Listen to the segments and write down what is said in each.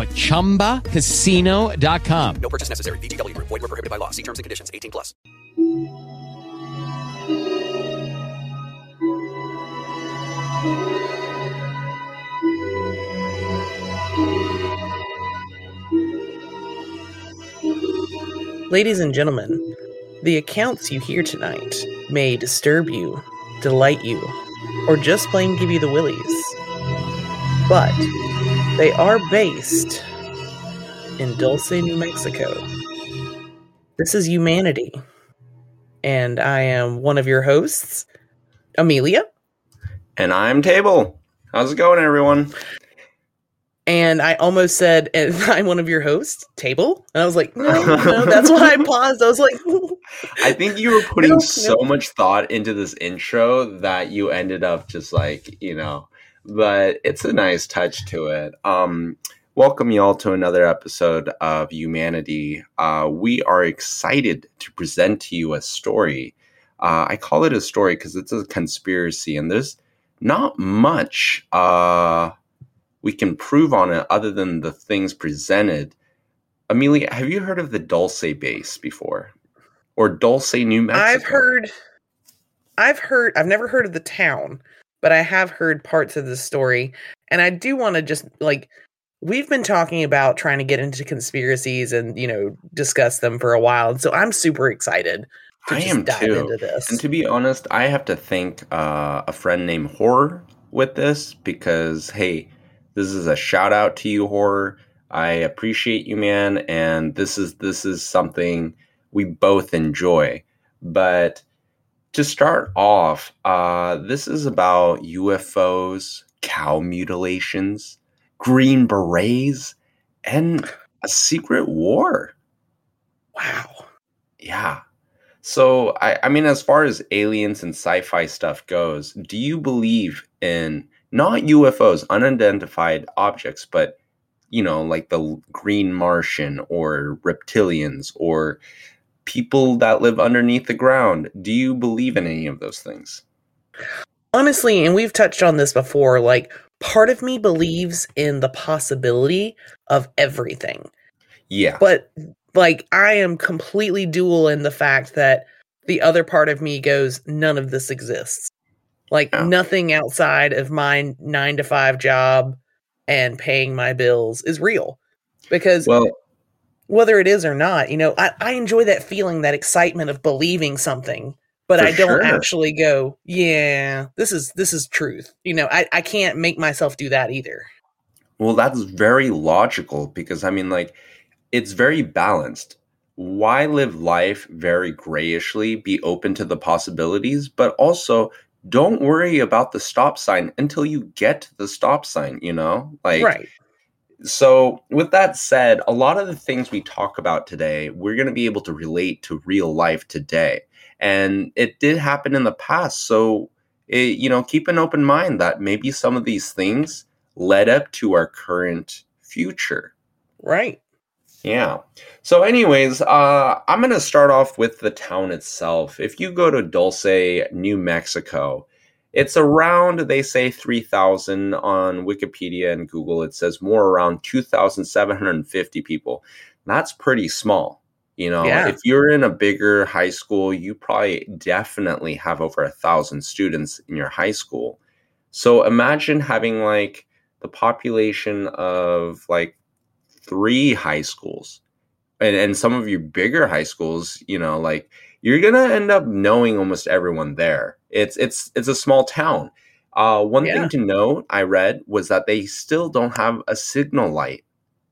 at ChumbaCasino.com. No purchase necessary. VGW. Void were prohibited by law. See terms and conditions. 18 plus. Ladies and gentlemen, the accounts you hear tonight may disturb you, delight you, or just plain give you the willies. But they are based in Dulce, New Mexico. This is Humanity. And I am one of your hosts, Amelia. And I'm Table. How's it going, everyone? and I almost said, and I'm one of your hosts, Table. And I was like, no, no, that's why I paused. I was like, I think you were putting no, so no. much thought into this intro that you ended up just like, you know, but it's a nice touch to it. Um, welcome y'all to another episode of Humanity. Uh, we are excited to present to you a story. Uh, I call it a story because it's a conspiracy, and there's not much. Uh, we can prove on it other than the things presented. Amelia, have you heard of the Dulce base before? Or Dulce, New Mexico? I've heard I've heard I've never heard of the town, but I have heard parts of the story. And I do want to just like we've been talking about trying to get into conspiracies and, you know, discuss them for a while. And so I'm super excited I am too. And to be honest, I have to thank uh, a friend named Horror with this because hey, this is a shout out to you, horror. I appreciate you, man, and this is this is something we both enjoy. But to start off, uh, this is about UFOs, cow mutilations, green berets, and a secret war. Wow. Yeah. So, I, I mean, as far as aliens and sci fi stuff goes, do you believe in not UFOs, unidentified objects, but you know, like the green Martian or reptilians or people that live underneath the ground. Do you believe in any of those things? Honestly, and we've touched on this before, like part of me believes in the possibility of everything. Yeah. But like I am completely dual in the fact that the other part of me goes, none of this exists. Like yeah. nothing outside of my nine to five job and paying my bills is real. Because well, whether it is or not, you know, I, I enjoy that feeling, that excitement of believing something, but I don't sure. actually go, yeah, this is this is truth. You know, I, I can't make myself do that either. Well, that's very logical because I mean, like, it's very balanced. Why live life very grayishly, be open to the possibilities, but also don't worry about the stop sign until you get to the stop sign, you know? Like Right. So, with that said, a lot of the things we talk about today, we're going to be able to relate to real life today. And it did happen in the past. So, it, you know, keep an open mind that maybe some of these things led up to our current future. Right. Yeah. So, anyways, uh, I'm going to start off with the town itself. If you go to Dulce, New Mexico, it's around, they say 3,000 on Wikipedia and Google. It says more around 2,750 people. That's pretty small. You know, yeah. if you're in a bigger high school, you probably definitely have over a thousand students in your high school. So imagine having like the population of like three high schools and, and some of your bigger high schools, you know, like you're gonna end up knowing almost everyone there. It's it's it's a small town. Uh, one Yeah. thing to note I read was that they still don't have a signal light,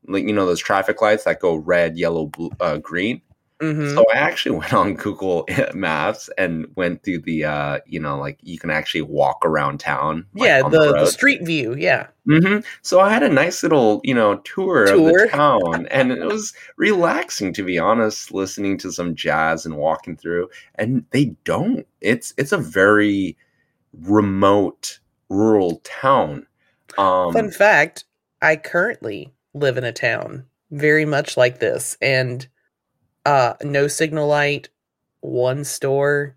like you know those traffic lights that go red, yellow, blue, uh, green. Mhm. So I actually went on Google Maps and went through the, uh, you know, like you can actually walk around town. like, yeah, on the, the street view. Yeah. hmm So I had a nice little, you know, tour, of the town, and it was relaxing to be honest. Listening to some jazz and walking through, and they don't. It's it's a very remote rural town. Um, Fun fact I currently live in a town very much like this, and uh, no signal light, one store.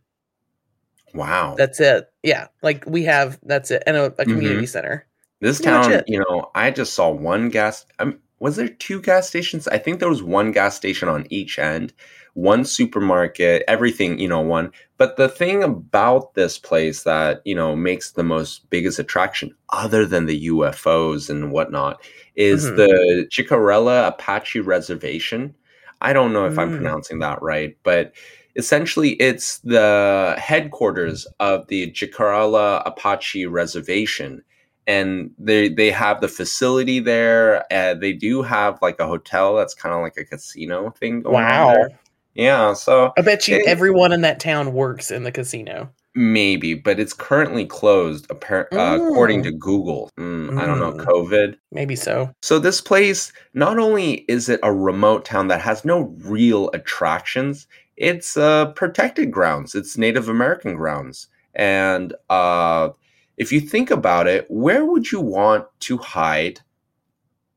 wow, That's it. Yeah. Like we have, that's it. And a, a community center. This Pretty town, you know, I just saw one gas. Um, was there two gas stations? I think there was one gas station on each end, one supermarket, everything, you know, one. But the thing about this place that, you know, makes the most biggest attraction, other than the UFOs and whatnot, is Mhm. the Chicarella Apache Reservation. I don't know if I'm Mm. pronouncing that right, but essentially it's the headquarters of the Jicarilla Apache Reservation. And they they have the facility there. Uh, they do have like a hotel that's kind of like a casino thing. Going on Wow. there. Yeah. So I bet you It- everyone in that town works in the casino. Maybe, but it's currently closed, appar- uh, according Mm. to Google. Mm, I don't know, Mm. COVID. Maybe so. So this place, not only is it a remote town that has no real attractions, it's uh, protected grounds. It's Native American grounds, and uh, if you think about it, where would you want to hide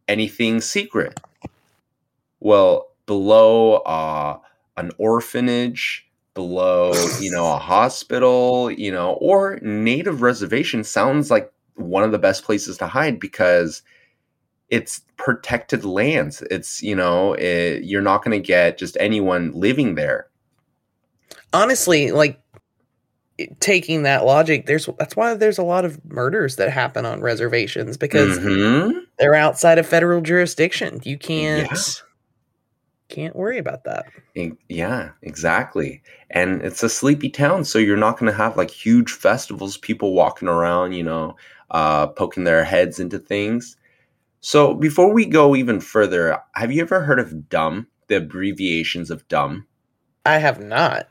anything secret? Well, below uh, an orphanage, below you know a hospital, you know, or native reservation sounds like one of the best places to hide because it's protected lands. It's you know it, you're not going to get just anyone living there. Honestly, like taking that logic, there's that's why there's a lot of murders that happen on reservations because Mhm. they're outside of federal jurisdiction. You can't can't worry about that. Yeah, exactly. And it's a sleepy town, so you're not going to have like huge festivals, people walking around, you know, uh, poking their heads into things. So before we go even further, have you ever heard of DUMB, the abbreviations of DUMB? I have not.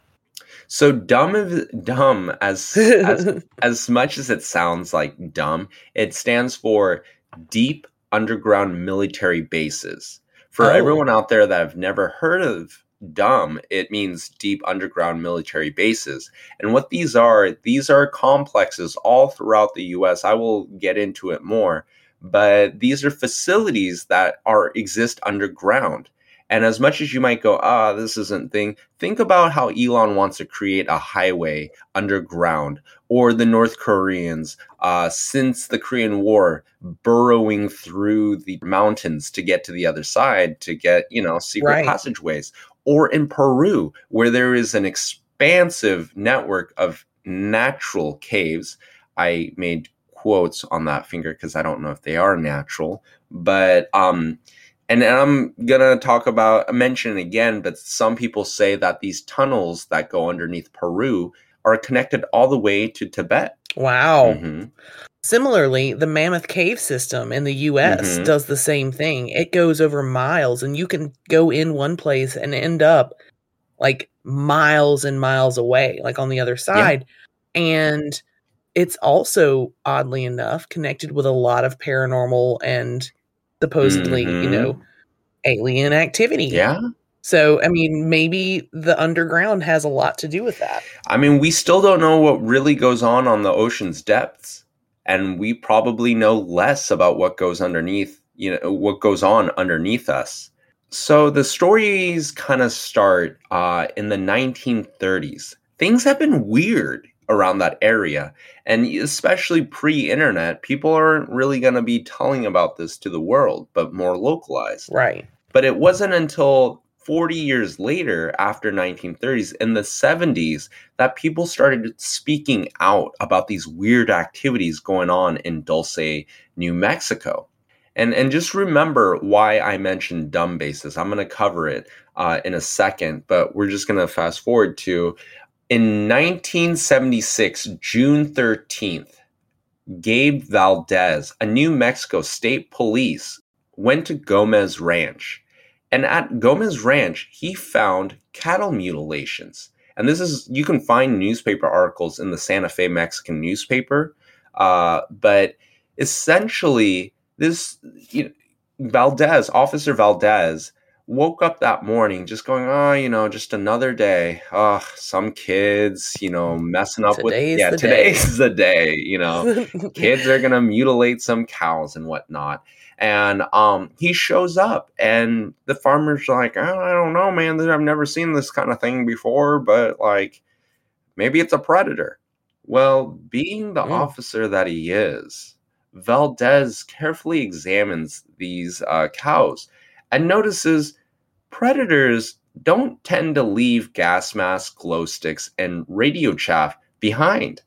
So dumb is dumb as as as much as it sounds like dumb, it stands for deep underground military bases. For Oh. everyone out there that have never heard of dumb, it means deep underground military bases. And what these are, these are complexes all throughout the US. I will get into it more, but these are facilities that are exist underground. And as much as you might go, ah, this isn't thing, think about how Elon wants to create a highway underground, or the North Koreans, uh, since the Korean War, burrowing through the mountains to get to the other side to get, you know, secret Right. passageways, or in Peru, where there is an expansive network of natural caves. I made quotes on that finger because I don't know if they are natural, but um, and, I'm gonna talk about mention again, but some people say that these tunnels that go underneath Peru are connected all the way to Tibet. Wow. Mhm. Similarly, the Mammoth Cave system in the US Mhm. does the same thing. It goes over miles and you can go in one place and end up like miles and miles away, like on the other side. And it's also oddly enough connected with a lot of paranormal and supposedly, you Mhm. know, alien activity. Yeah, So, I mean, maybe the underground has a lot to do with that. I mean, we still don't know what really goes on on the ocean's depths, and we probably know less about what goes underneath. You know, what goes on underneath us. So the stories kind of start uh, in the 1930s. Things have been weird around that area, and especially pre-internet, people aren't really going to be telling about this to the world, but more localized. Right. But it wasn't until 40 years later, after 1930s, in the 70s, that people started speaking out about these weird activities going on in Dulce, New Mexico. And and just remember why I mentioned dumb bases. I'm going to cover it uh, in a second, but we're just going to fast forward to in 1976, June 13th. Gabe Valdez, a New Mexico state police, went to Gomez Ranch. And at Gomez Ranch, he found cattle mutilations. And this is, you can find newspaper articles in the Santa Fe Mexican newspaper. Uh, but essentially, this you know, Valdez, Officer Valdez, woke up that morning just going, oh, you know, just another day. Oh, some kids, you know, messing up Today's with yeah, today's the day, you know. kids are gonna mutilate some cows and whatnot. And um, he shows up, and the farmer's like, oh, I don't know, man. I've never seen this kind of thing before, but like, maybe it's a predator. Well, being the Mm. officer that he is, Valdez carefully examines these uh, cows and notices predators don't tend to leave gas masks, glow sticks, and radio chaff behind.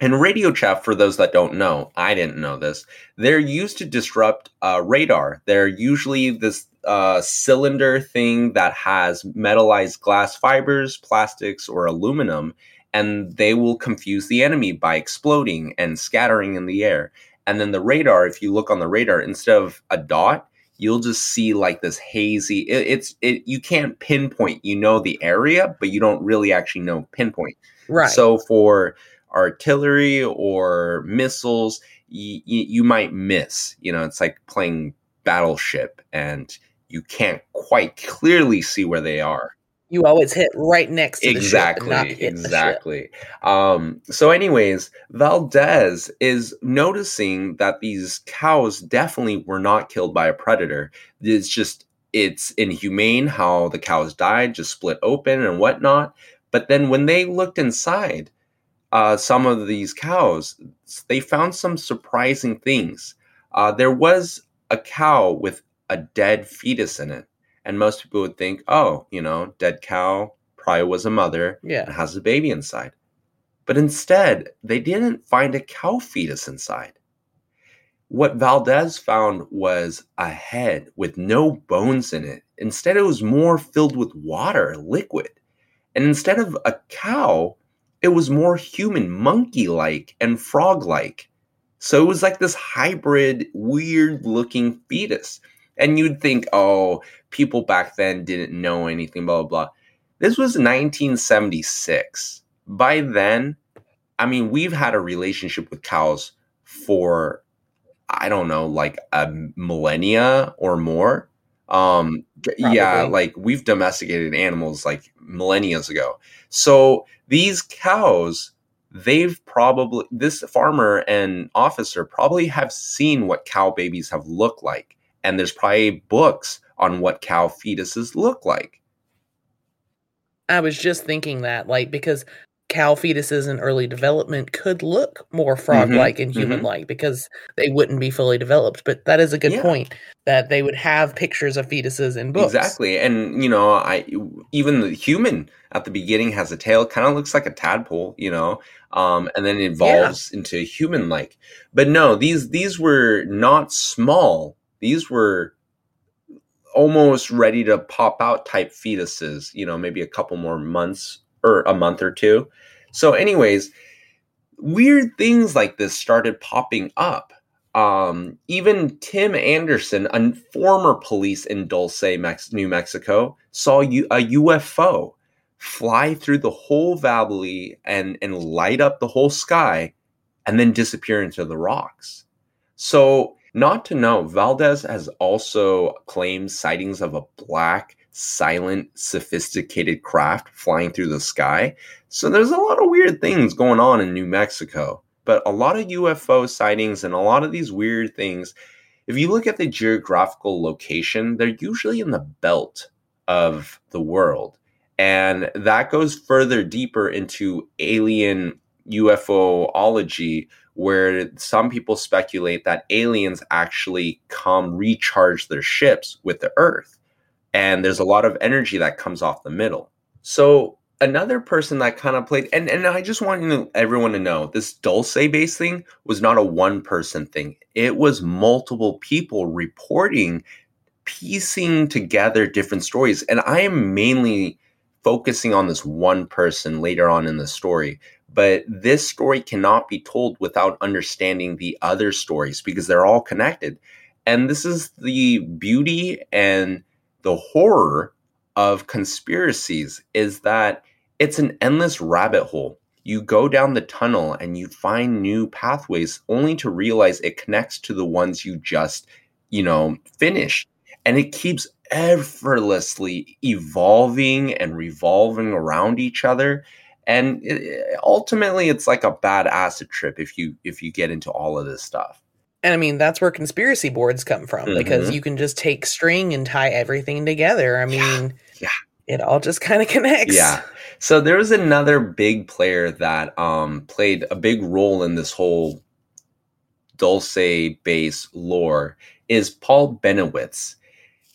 And radio chaff, for those that don't know, I didn't know this, they're used to disrupt uh, radar. They're usually this uh, cylinder thing that has metallized glass fibers, plastics, or aluminum, and they will confuse the enemy by exploding and scattering in the air. And then the radar, if you look on the radar, instead of a dot, you'll just see like this hazy. It, it's it. You can't pinpoint. You know the area, but you don't really actually know pinpoint. right. So for artillery or missiles, y- y- you might miss. You know, it's like playing battleship, and you can't quite clearly see where they are you always hit right next to the ship not exactly the ship. exactly. Um so anyways valdez is noticing that these cows definitely were not killed by a predator. It's just it's inhumane how the cows died just split open and whatnot. But then when they looked inside uh some of these cows they found some surprising things. Uh there was a cow with a dead fetus in it and most people would think, oh, you know, dead cow probably was a mother and Yeah. has a baby inside. But instead, they didn't find a cow fetus inside. What Valdez found was a head with no bones in it. Instead, it was more filled with water, liquid. And instead of a cow, it was more human, monkey like, and frog like. So it was like this hybrid, weird looking fetus. And you'd think, oh, people back then didn't know anything, blah, blah, blah. This was 1976. By then, I mean, we've had a relationship with cows for, I don't know, like a millennia or more. Um, yeah, like we've domesticated animals like millennia ago. So these cows, they've probably, this farmer and officer probably have seen what cow babies have looked like. And there's probably books on what cow fetuses look like. I was just thinking that, like, because cow fetuses in early development could look more frog like and mhm. human like because they wouldn't be fully developed. But that is a good Yeah. point that they would have pictures of fetuses in books. Exactly. And you know, I even the human at the beginning has a tail, kind of looks like a tadpole, you know. Um, and then evolves into human like. But no, these these were not small. These were almost ready to pop out type fetuses, you know, maybe a couple more months or a month or two. So anyways, weird things like this started popping up. Um, even Tim Anderson, a former police in Dulce, Mex- New Mexico, saw U- a UFO fly through the whole valley and, and light up the whole sky and then disappear into the rocks. So, not to know, Valdez has also claimed sightings of a black, silent, sophisticated craft flying through the sky. So, there's a lot of weird things going on in New Mexico but a lot of UFO sightings and a lot of these weird things, if you look at the geographical location, they're usually in the belt of the world. And that goes further deeper into alien UFOology, where some people speculate that aliens actually come recharge their ships with the Earth. And there's a lot of energy that comes off the middle. So another person that kind of played and, and i just want everyone to know this dulce base thing was not a one person thing it was multiple people reporting piecing together different stories and i am mainly focusing on this one person later on in the story but this story cannot be told without understanding the other stories because they're all connected and this is the beauty and the horror of conspiracies is that it's an endless rabbit hole. You go down the tunnel and you find new pathways only to realize it connects to the ones you just, you know, finished. And it keeps effortlessly evolving and revolving around each other. And it, ultimately it's like a bad acid trip if you if you get into all of this stuff. And I mean, that's where conspiracy boards come from mm-hmm. because you can just take string and tie everything together. I mean, yeah. yeah. it all just kind of connects. Yeah. So there was another big player that um, played a big role in this whole Dulce base lore is Paul Bennewitz.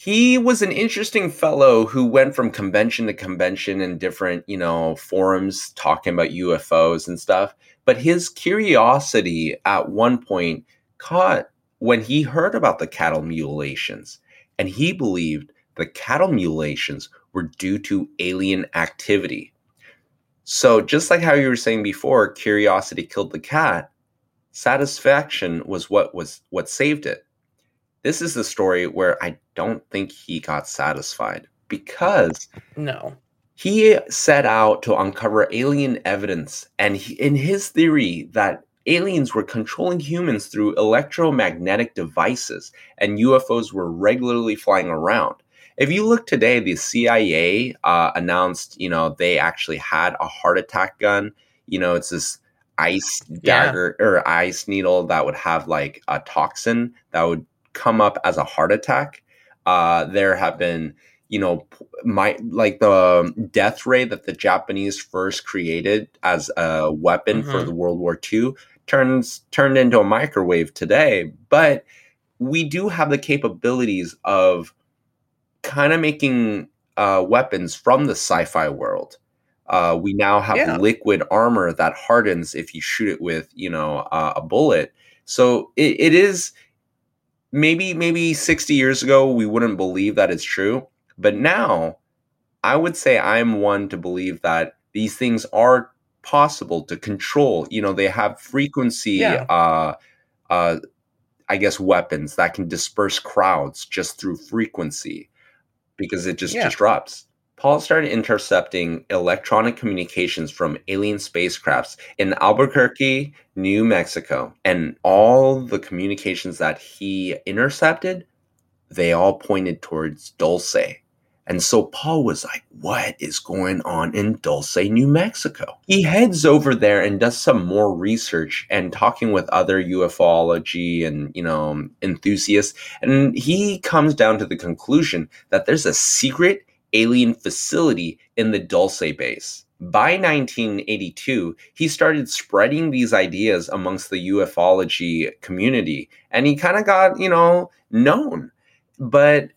He was an interesting fellow who went from convention to convention in different, you know, forums talking about UFOs and stuff. But his curiosity at one point caught when he heard about the cattle mutilations, and he believed the cattle mutilations were due to alien activity. So, just like how you were saying before, curiosity killed the cat, satisfaction was what was what saved it. This is the story where I don't think he got satisfied because no. He set out to uncover alien evidence and he, in his theory that aliens were controlling humans through electromagnetic devices and UFOs were regularly flying around if you look today, the CIA uh, announced, you know, they actually had a heart attack gun. You know, it's this ice dagger yeah. or ice needle that would have like a toxin that would come up as a heart attack. Uh, there have been, you know, my like the death ray that the Japanese first created as a weapon mm-hmm. for the World War II turns turned into a microwave today. But we do have the capabilities of kind of making uh, weapons from the sci-fi world. Uh, we now have yeah. liquid armor that hardens if you shoot it with, you know, uh, a bullet. So it, it is maybe maybe 60 years ago we wouldn't believe that it's true, but now I would say I'm one to believe that these things are possible to control. You know, they have frequency. Yeah. Uh, uh, I guess weapons that can disperse crowds just through frequency because it just yeah. disrupts. Paul started intercepting electronic communications from alien spacecrafts in Albuquerque, New Mexico. And all the communications that he intercepted, they all pointed towards Dulce. And so Paul was like, what is going on in Dulce, New Mexico? He heads over there and does some more research and talking with other ufology and, you know, enthusiasts. And he comes down to the conclusion that there's a secret alien facility in the Dulce base. By 1982, he started spreading these ideas amongst the ufology community and he kind of got, you know, known. But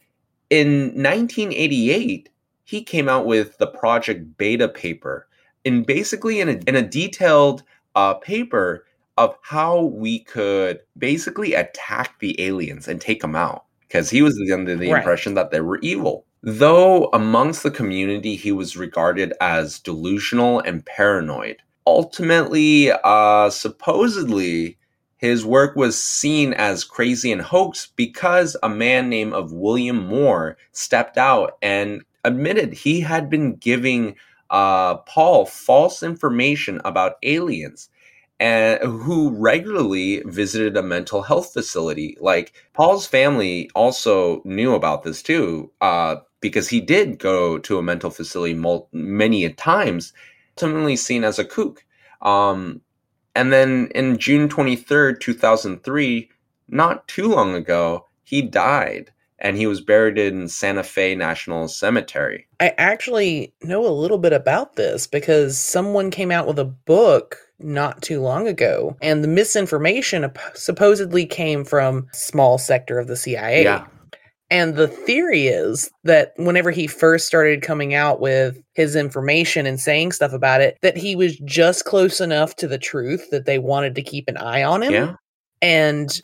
in 1988, he came out with the Project Beta paper, and basically in a, in a detailed uh, paper of how we could basically attack the aliens and take them out because he was under the right. impression that they were evil. Though amongst the community, he was regarded as delusional and paranoid. Ultimately, uh, supposedly, his work was seen as crazy and hoax because a man named of William Moore stepped out and admitted he had been giving uh, Paul false information about aliens and who regularly visited a mental health facility. Like Paul's family also knew about this too, uh, because he did go to a mental facility mul- many times, ultimately seen as a kook. Um, and then in June 23rd, 2003, not too long ago, he died and he was buried in Santa Fe National Cemetery. I actually know a little bit about this because someone came out with a book not too long ago and the misinformation supposedly came from small sector of the CIA. Yeah. And the theory is that whenever he first started coming out with his information and saying stuff about it, that he was just close enough to the truth that they wanted to keep an eye on him. Yeah. And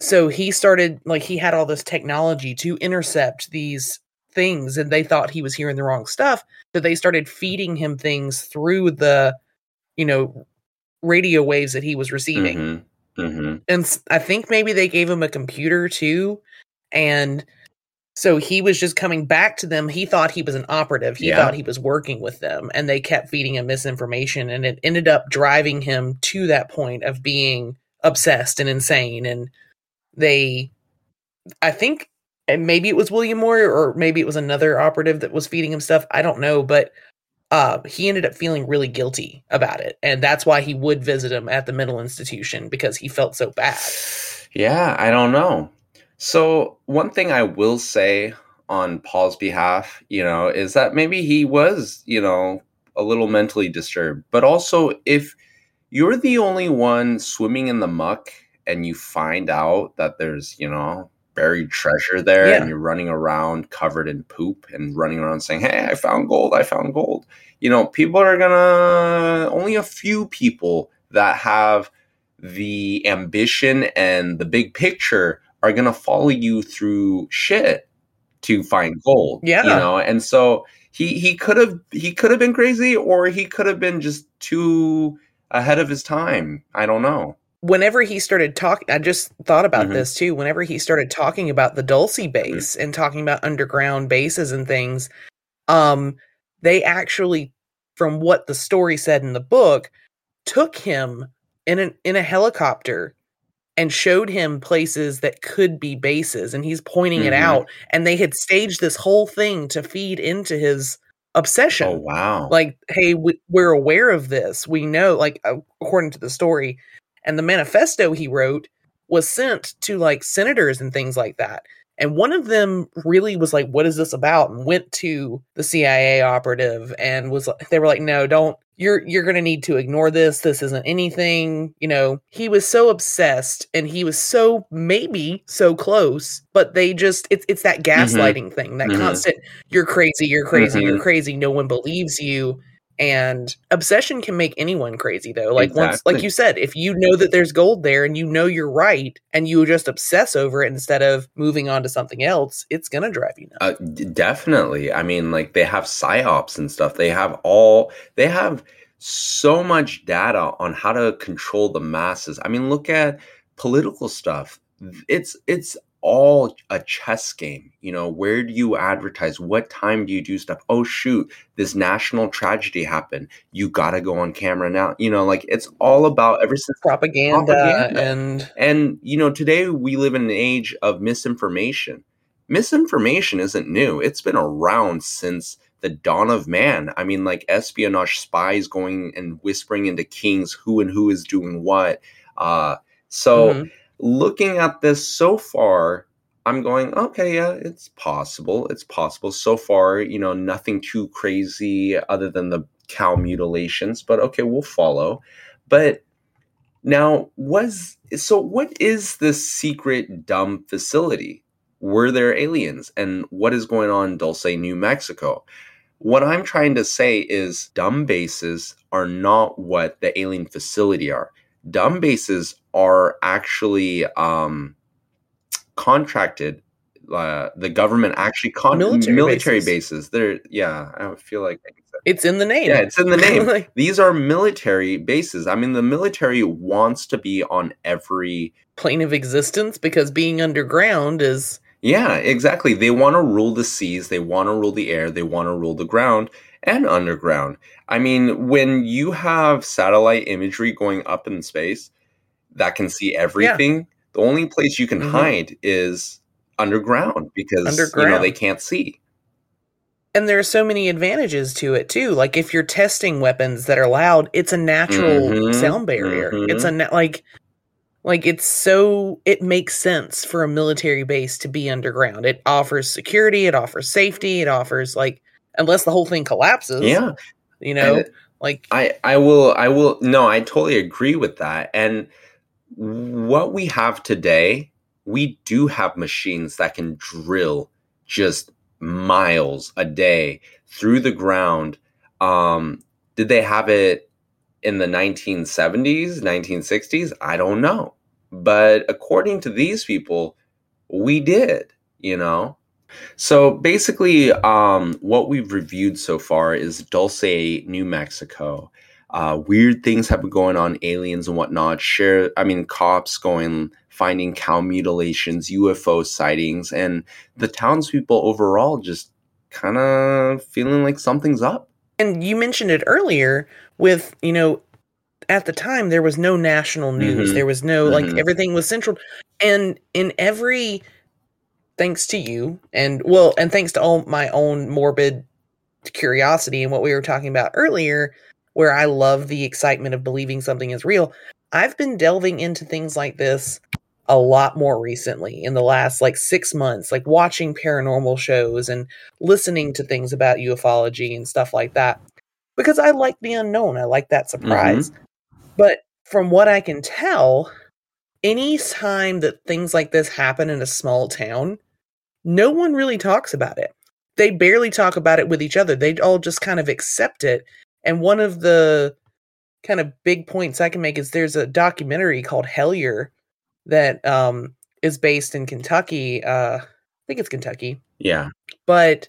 so he started, like, he had all this technology to intercept these things, and they thought he was hearing the wrong stuff. So they started feeding him things through the, you know, radio waves that he was receiving Mhm. Mhm. and I think maybe they gave him a computer too, and so he was just coming back to them. He thought he was an operative. He Yeah. thought he was working with them, and they kept feeding him misinformation, and it ended up driving him to that point of being obsessed and insane. And they, I think, and maybe it was William Moore, or maybe it was another operative that was feeding him stuff. I don't know, but. Uh, he ended up feeling really guilty about it, and that's why he would visit him at the mental institution because he felt so bad. Yeah, I don't know. So, one thing I will say on Paul's behalf, you know, is that maybe he was, you know, a little mentally disturbed. But also, if you're the only one swimming in the muck and you find out that there's, you know, buried treasure there Yeah. and you're running around covered in poop and running around saying, Hey, I found gold, I found gold. You know, people are gonna, only a few people that have the ambition and the big picture are to follow you through shit to find gold Yeah. you know and so he he could have he could have been crazy or he could have been just too ahead of his time i don't know whenever he started talking, I just thought about Mhm. this too. Whenever he started talking about the Dulce base and talking about underground bases and things, um, they actually, from what the story said in the book, took him in an in a helicopter and showed him places that could be bases, and he's pointing it Mhm. out. And they had staged this whole thing to feed into his obsession oh wow like hey we, we're aware of this we know like according to the story and the manifesto he wrote was sent to like senators and things like that. And one of them really was like what is this about? and went to the cia operative and was like they were like no don't you're you're going to need to ignore this. This isn't anything you know. He was so obsessed and he was so maybe so close but they just it's it's that gaslighting thing that Mhm. constant you're crazy you're crazy you're Mhm. crazy. No one believes you and obsession can make anyone crazy though like once like you said if you know that there's gold there and you know you're right and you just obsess over it instead of moving on to something else it's gonna drive you nuts Uh, d- definitely. I mean, like they have psyops and stuff. They have all. They have so much data on how to control the masses. I mean, look at political stuff. It's it's all a chess game. You know, where do you advertise? What time do you do stuff? Oh shoot, this national tragedy happened. You got to go on camera now. You know, like it's all about ever since propaganda, Propaganda. and and you know, today we live in an age of misinformation. Misinformation isn't new. It's been around since the dawn of man. I mean, like espionage spies going and whispering into kings who and who is doing what. Uh, so Mhm. Looking at this so far, I'm going, okay, yeah, it's possible. It's possible. So far, you know, nothing too crazy other than the cow mutilations, but okay, we'll follow. But now, was so what is this secret dumb facility? Were there aliens? And what is going on in Dulce, New Mexico? What I'm trying to say is dumb bases are not what the alien facility are. Dumb bases are actually um, contracted. Uh, the government actually con- Military military bases. bases. They're yeah. I feel like it's in the name yeah, it's in the name. Like, These are military bases. I mean, the military wants to be on every. plane of existence because being underground is Yeah, exactly. They want to rule the seas, they want to rule the air, they want to rule the ground and underground. I mean, when you have satellite imagery going up in space that can see everything, the only place you can Mhm. hide is underground because you know Underground. they can't see. and there are so many advantages to it too like if you're testing weapons that are loud it's a natural Mhm, sound barrier mhm. it's a na- like like it's so it makes sense for a military base to be underground it offers security it offers safety it offers like unless the whole thing collapses Yeah. you know And- like I I will I will no, I totally agree with that. And what we have today we do have machines that can drill just miles a day through the ground. Um, did they have it in the 1970s, 1960s? I don't know. But according to these people, we did, you know? So basically, um, what we've reviewed so far is Dulce, New Mexico. Uh, weird things have been going on, aliens and whatnot. Share, I mean, cops going finding cow mutilations, UFO sightings, and the townspeople overall just kind of feeling like something's up. And you mentioned it earlier with, you know, at the time there was no national news. Mhm. There was no like Mhm. everything was central. And in every thanks to you and well, and thanks to all my own morbid curiosity and what we were talking about earlier, where I love the excitement of believing something is real. I've been delving into things like this a lot more recently in the last like six months, like watching paranormal shows and listening to things about ufology and stuff like that because I like the unknown. I like that mm-hmm. surprise. But from what I can tell, any time that things like this happen in a small town, no one really talks about it. They barely talk about it with each other. They all just kind of accept it. And one of the kind of big points I can make is there's a documentary called Hellier that um, is based in Kentucky. Uh, I think it's Kentucky Yeah. but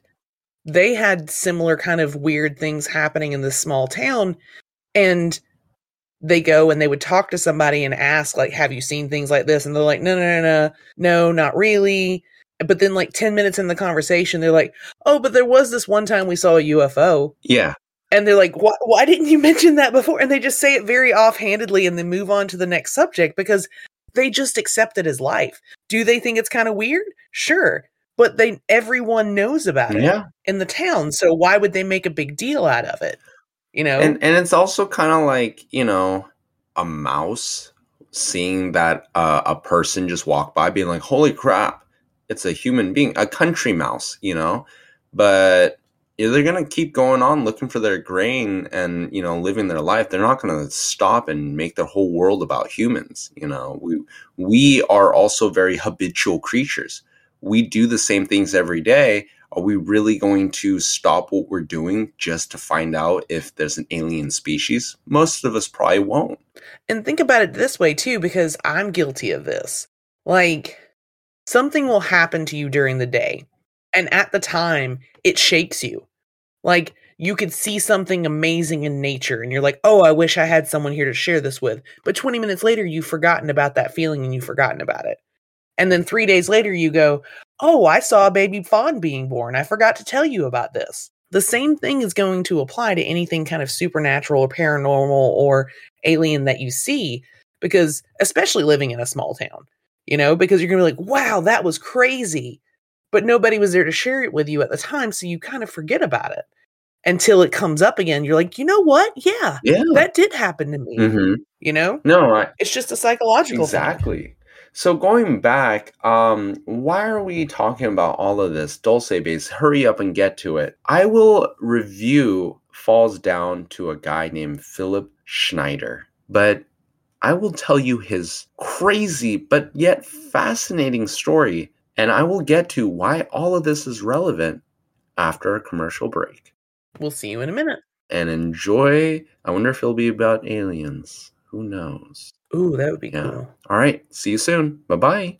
they had similar kind of weird things happening in this small town and they go and they would talk to somebody and ask like have you seen things like this and they're like no no no no no not really but then like 10 minutes in the conversation they're like oh but there was this one time we saw a ufo Yeah. and they're like why, why didn't you mention that before? And they just say it very offhandedly and then move on to the next subject because they just accept it as life. Do they think it's kind of weird? Sure but they everyone knows about it Yeah. in the town so why would they make a big deal out of it you know? And and it's also kind of like, you know, a mouse seeing that uh, a person just walk by being like, "Holy crap, it's a human being, a country mouse," you know? But they're going to keep going on looking for their grain and, you know, living their life. They're not going to stop and make their whole world about humans, you know? We we are also very habitual creatures. We do the same things every day. Are we really going to stop what we're doing just to find out if there's an alien species? Most of us probably won't. and think about it this way too because i'm guilty of this like something will happen to you during the day and at the time it shakes you. Like you could see something amazing in nature and you're like oh i wish i had someone here to share this with. But 20 minutes later you've forgotten about that feeling and you've forgotten about it. And then three days later you go oh i saw a baby fawn being born. I forgot to tell you about this. The same thing is going to apply to anything kind of supernatural or paranormal or alien that you see because especially living in a small town you know because you're gonna be like wow that was crazy but nobody was there to share it with you at the time so you kind of forget about it until it comes up again you're like you know what yeah Yeah. that did happen to me hmm you know No, I, it's just a psychological thing. exactly. So going back, um, why are we talking about all of this? Dulce base, hurry up and get to it. I will review falls down to a guy named Philip Schneider, but I will tell you his crazy but yet fascinating story, and I will get to why all of this is relevant after a commercial break. we'll see you in a minute And enjoy. I wonder if it'll be about aliens. Who knows? ooh that would be Yeah. cool All right. See you soon. Bye bye.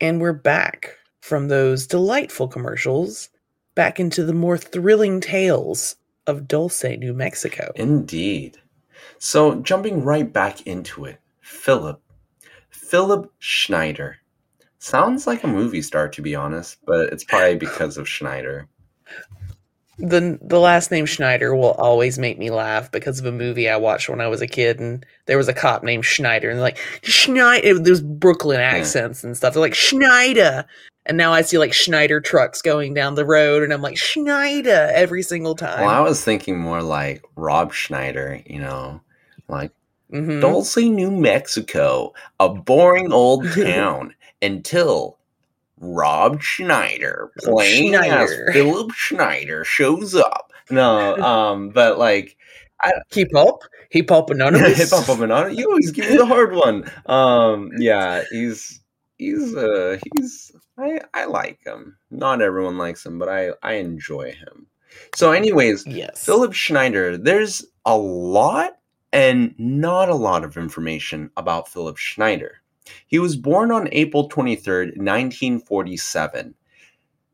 And we're back from those delightful commercials back into the more thrilling tales of Dulce, New Mexico. Indeed. So jumping right back into it, Philip. Philip Schneider. Sounds like a movie star, to be honest, but it's probably because of Schneider. The the last name Schneider will always make me laugh because of a movie I watched when I was a kid, and there was a cop named Schneider, and they're like Schneider. There's Brooklyn accents and stuff. They're like Schneider, and now I see like Schneider trucks going down the road, and I'm like Schneider every single time. Well, I was thinking more like Rob Schneider, you know, like Mhm. Dulce, New Mexico, a boring old town until Rob Schneider playing Schneider. as Philip Schneider shows up. No, um, but like I Keep up, hip hop anonymous. hip hop banana. You always give me the hard one. Um, yeah, he's he's uh he's I I like him. Not everyone likes him, but I I enjoy him. So, anyways, Yes. Philip Schneider. There's a lot and not a lot of information about Philip Schneider. He was born on April 23rd, 1947.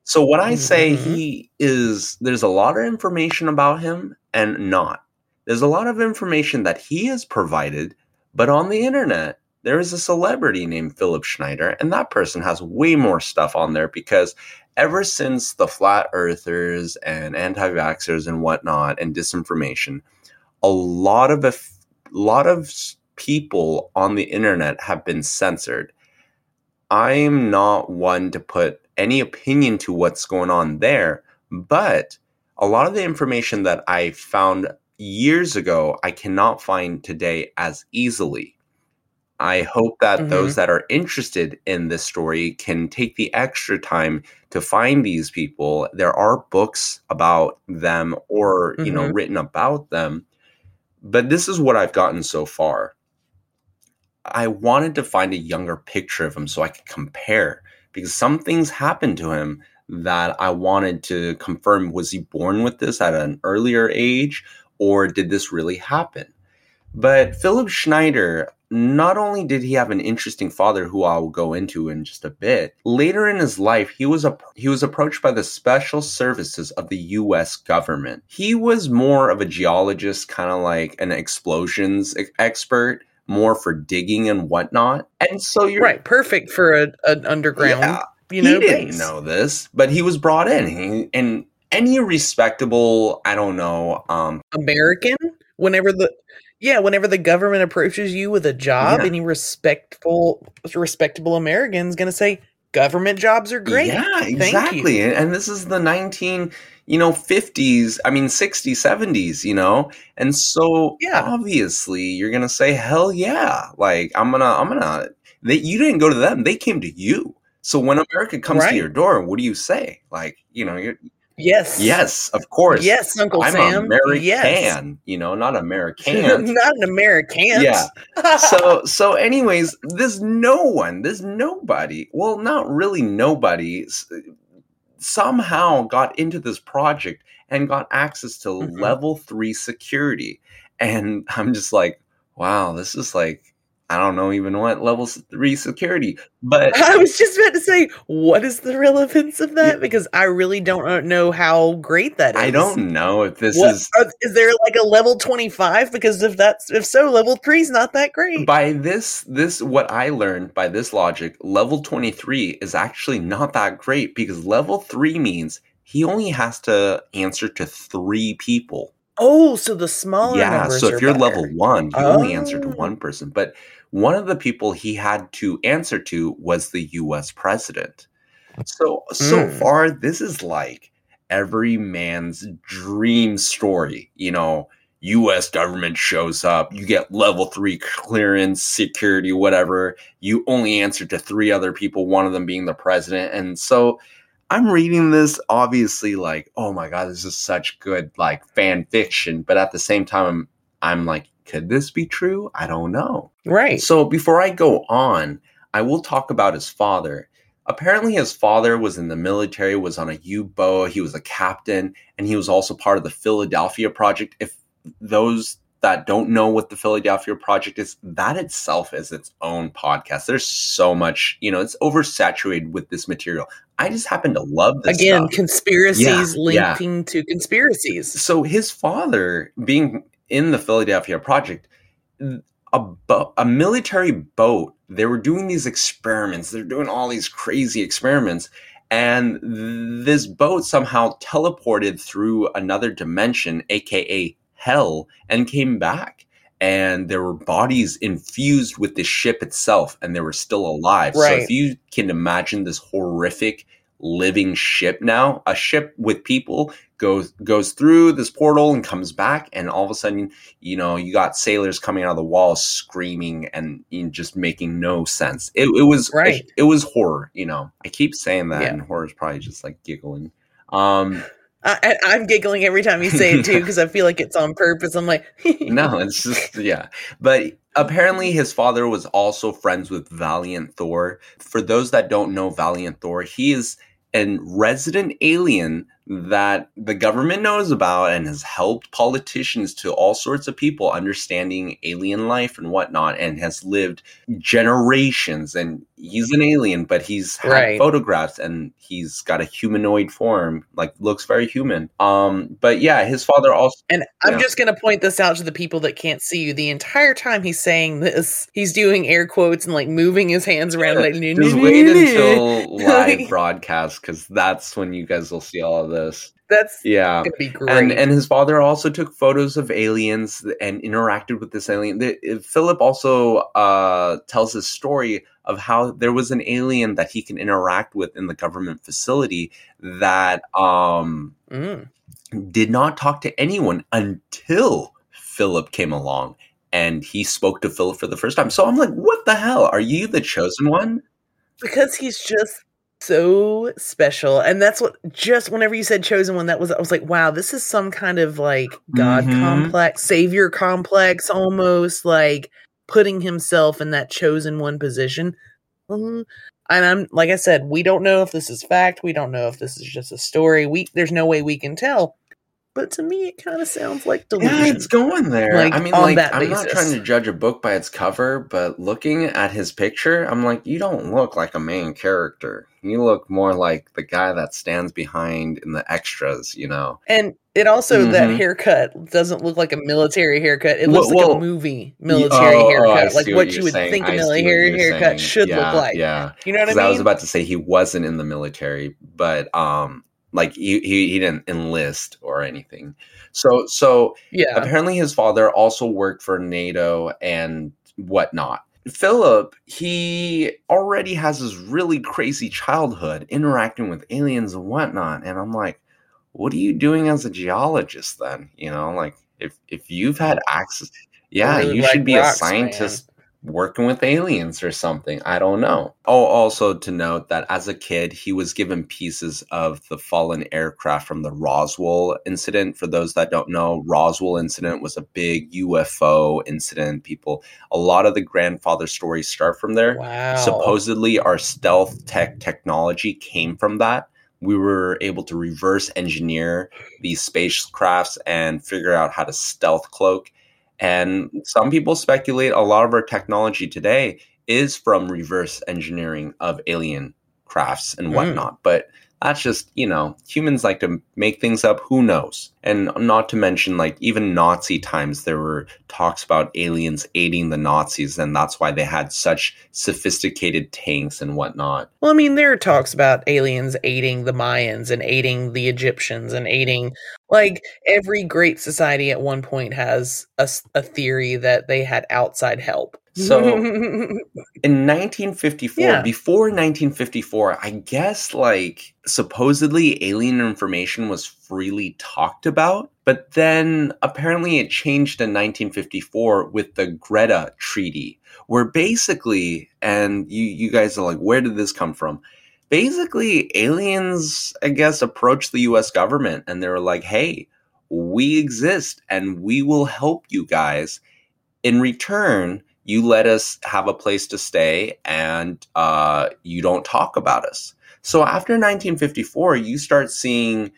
So when I say Mhm. he is, there's a lot of information about him and not. There's a lot of information that he has provided, but on the internet, there is a celebrity named Philip Schneider, and that person has way more stuff on there because ever since the flat earthers and anti vaxxers and whatnot and disinformation, a lot of a lot of people on the internet have been censored. I'm not one to put any opinion to what's going on there, but a lot of the information that I found years ago, I cannot find today as easily. I hope that Mhm. those that are interested in this story can take the extra time to find these people. There are books about them or, you know, Mhm. written about them. But this is what I've gotten so far. I wanted to find a younger picture of him so I could compare because some things happened to him that I wanted to confirm was he born with this at an earlier age or did this really happen? But Philip Schneider, not only did he have an interesting father who I will go into in just a bit, later in his life he was a, he was approached by the special services of the US government. He was more of a geologist, kind of like an explosions expert, more for digging and whatnot. And so you're right, perfect for a, an underground. Yeah. You know, he didn't base. know this, but he was brought in. He, and any respectable, I don't know, um, American. Whenever the yeah, whenever the government approaches you with a job, Yeah. any respectful, respectable American's going to say government jobs are great. Yeah, Thank exactly. you. And, and this is the 19, you know, 50s, I mean 60s, 70s, you know. And so Yeah. obviously you're going to say hell yeah. Like I'm going to I'm going to they you didn't go to them, they came to you. So when America comes Right. to your door, what do you say? Like, you know, you're Yes. yes, of course. Yes, Uncle I'm Sam. American, Yes. you know, not American. Not an American. Yeah. so so anyways there's no one there's nobody well not really nobody somehow got into this project and got access to Mhm. level 3 security and i'm just like wow this is like i don't know even what level 3 security but I was just about to say, what is the relevance of that? Because I really don't uh, know how great that is. i don't know if this What, is are- is there like a level twenty five? Because if that's if so, level three is not that great. by this this what i learned by this logic level 23 is actually not that great because level 3 means he only has to answer to three people Oh, so the smaller yeah so if you're better. level 1 you only answer to Oh. one person but one of the people he had to answer to was the us president so so Mm. far this is like every man's dream story you know US government shows up, you get level three clearance, security, whatever. You only answer to three other people, one of them being the president. And so I'm reading this obviously like, oh my God, this is such good like fan fiction. But at the same time, I'm, I'm like, could this be true? I don't know. right. So before I go on, I will talk about his father. Apparently, his father was in the military, was on a U boat, he was a captain, and he was also part of the Philadelphia Project. If those that don't know what the Philadelphia Project is, that itself is its own podcast. There's so much, you know, it's oversaturated with this material. I just happen to love this Again, stuff. conspiracies Yeah, yeah. linking to conspiracies. So his father, being in the Philadelphia Project, a bo- a military boat. They were doing these experiments. They're doing all these crazy experiments, And this boat somehow teleported through another dimension, aka hell, and came back. And there were bodies infused with the ship itself, and they were still alive. So if you can imagine this horrific living ship now, a ship with people goes goes through this portal and comes back, and all of a sudden, you know, you got sailors coming out of the walls screaming and you know, just making no sense. It, it was Right. it, was horror. You know, I keep saying that, Yeah. and horror is probably just like giggling. Um, I, I'm giggling every time you say it too because I feel like it's on purpose. I'm like, no, it's just yeah. But apparently his father was also friends with Valiant Thor. For those that don't know Valiant Thor, he is a resident alien that the government knows about and has helped politicians to all sorts of people understanding alien life and whatnot and has lived generations and he's an alien but he's had Right. photographs and he's got a humanoid form like looks very human um but yeah his father also And I'm Yeah. just going to point this out to the people that can't see you. The entire time he's saying this, he's doing air quotes and like moving his hands around. Like, Just wait until live broadcast because that's when you guys will see all of this. That's Yeah. going to be great. And and his father also took photos of aliens and interacted with this alien. The- uh, Philip also uh, tells his story of how there was an alien that he can interact with in the government facility that um, Mm. did not talk to anyone until Philip came along and he spoke to Philip for the first time. So I'm like, what the hell? Are you the chosen one? because he's just so special and that's what just whenever you said chosen one that was i was like wow this is some kind of like god Mhm. complex savior complex almost like putting himself in that chosen one position Mhm. and i'm like i said we don't know if this is fact we don't know if this is just a story we there's no way we can tell but to me it kind of sounds like delusion Yeah, it's going there. Like, I mean, like, that I'm not trying to judge a book by its cover, but looking at his picture, I'm like, you don't look like a main character. You look more like the guy that stands behind in the extras, you know? and it also that Mhm. haircut doesn't look like a military haircut. It Well- looks like well, a movie military Oh, haircut, like see what you're would saying. think a military haircut saying. should Yeah, look like. Yeah. You know what I 'Cause I was about to say he wasn't in the military, but um, like he, he he didn't enlist or anything. So so Yeah. apparently his father also worked for NATO and whatnot. Philip, he already has this really crazy childhood interacting with aliens and whatnot, and I'm like, what are you doing as a geologist then? You know, like if if you've had access, yeah, really you like should be a rocks, scientist working with aliens or something. I don't know. Oh, also to note that as a kid, he was given pieces of the fallen aircraft from the Roswell incident. For those that don't know, Roswell incident was a big UFO incident. People, a lot of the grandfather stories start from there. Wow. Supposedly, our stealth tech technology came from that. We were able to reverse engineer these spacecrafts and figure out how to stealth cloak. And some people speculate a lot of our technology today is from reverse engineering of alien crafts and Mm. whatnot. But that's just, you know, humans like to make things up. Who knows? And not to mention, like, even Nazi times, there were talks about aliens aiding the Nazis, and that's why they had such sophisticated tanks and whatnot. Well, I mean, there are talks about aliens aiding the Mayans and aiding the Egyptians and aiding like every great society at one point has a theory that they had outside help. So in 1954, Yeah. before 1954, I guess like supposedly alien information was freely talked about, but then apparently it changed in 1954 with the Greada Treaty, where basically, and you you guys are like, where did this come from? Basically, aliens, I guess, approached the U.S. government and they were like, "Hey, we exist and we will help you guys." in return, you let us have a place to stay and uh, you don't talk about us. So after 1954, you start seeing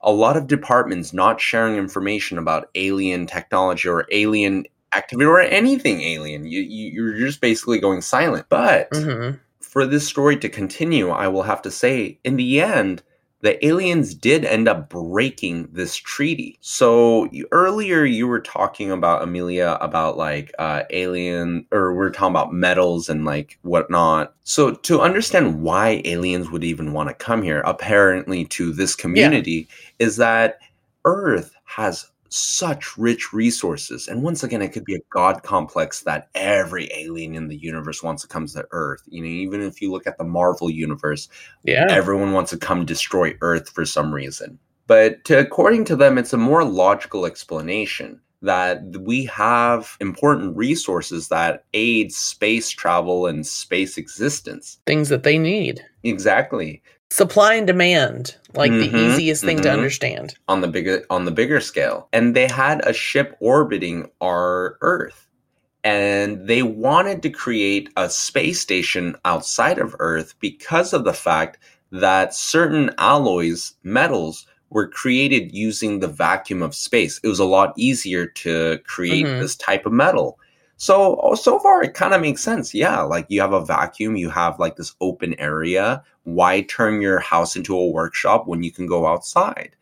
a lot of departments not sharing information about alien technology or alien activity or anything alien. You, you, you're just basically going silent. But Mhm. for this story to continue, I will have to say, in the end, the aliens did end up breaking this treaty. So earlier you were talking about Amelia about like uh, alien, or we're talking about metals and like whatnot. So to understand why aliens would even want to come here, apparently to this community, is that Earth has such rich resources. And once again, it could be a god complex that every alien in the universe wants to come to Earth. You know, even if you look at the Marvel universe, Yeah. everyone wants to come destroy Earth for some reason. But to, according to them, it's a more logical explanation that we have important resources that aid space travel and space existence. Things that they need. Exactly. Supply and demand, like the Mhm, easiest thing to mhm. understand. on the bigger on the bigger scale and they had a ship orbiting our earth and they wanted to create a space station outside of earth because of the fact that certain alloys metals were created using the vacuum of space it was a lot easier to create Mhm. this type of metal so oh, so far it kind of makes sense yeah like you have a vacuum you have like this open area why turn your house into a workshop when you can go outside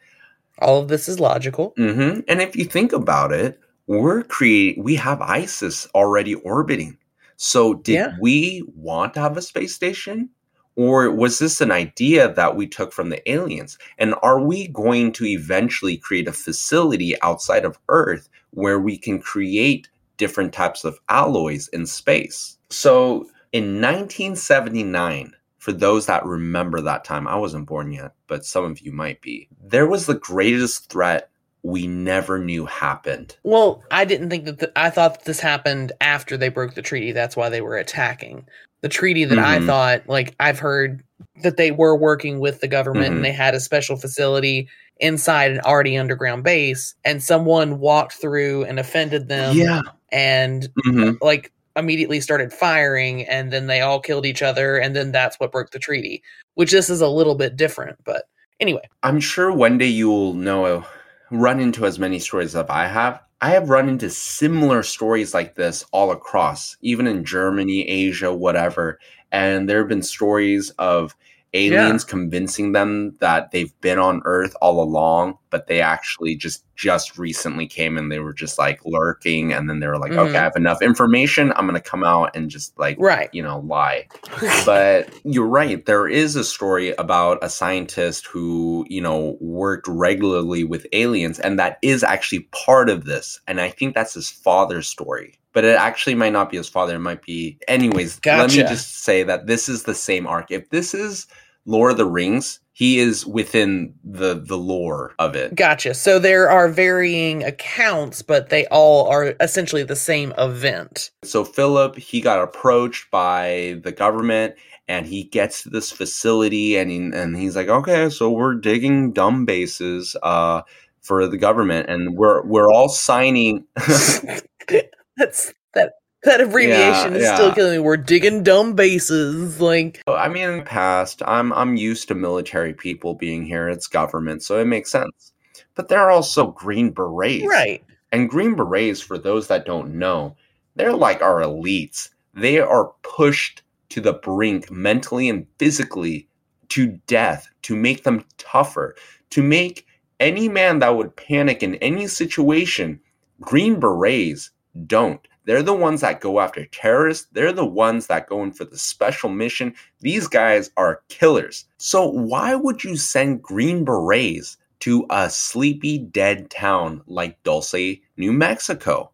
All of this is logical. hmm And if you think about it, we're creating. we have ISS already orbiting. So did Yeah. we want to have a space station? Or was this an idea that we took from the aliens? And are we going to eventually create a facility outside of Earth where we can create different types of alloys in space? So in 1979, for those that remember that time, I wasn't born yet, but some of you might be. There was the greatest threat we never knew happened. Well, I didn't think that. th- I thought that this happened after they broke the treaty. That's why they were attacking the treaty. That I Mhm. thought, like, I've heard that they were working with the government Mhm. and they had a special facility inside an already underground base, and someone walked through and offended them. Yeah. And hmm like immediately started firing, and then they all killed each other, and then that's what broke the treaty. Which this is a little bit different, but anyway. I'm sure one day you will know, run into as many stories as I have. I have run into similar stories like this all across, even in Germany, Asia, whatever. And there have been stories of aliens convincing them that they've been on Earth all along, but they actually just just recently came and they were just like lurking, and then they were like, Mhm. "Okay, I have enough information. I'm gonna come out and just like Right. you know lie." but you're right. There is a story about a scientist who, you know, worked regularly with aliens, and that is actually part of this. And I think that's his father's story. But it actually might not be his father. It might be. Anyways, let me just say that this is the same arc. If this is Lord of the Rings, he is within the the lore of it. Gotcha. So there are varying accounts, but they all are essentially the same event. So Philip, he got approached by the government and he gets to this facility and he, and he's like, "Okay, so we're digging DUMB bases uh for the government and we're we're all signing That's that that abbreviation is yeah. still killing me. We're digging DUMB bases. Like oh, I mean, in the past, I'm I'm used to military people being here. It's government, so it makes sense. But there are also Green Berets, right. And Green Berets, for those that don't know, they're like our elites. They are pushed to the brink mentally and physically to death to make them tougher, to make any man that would panic in any situation. Green Berets don't. They're the ones that go after terrorists. They're the ones that go in for the special mission. These guys are killers. So, why would you send Green Berets to a sleepy, dead town like Dulce, New Mexico?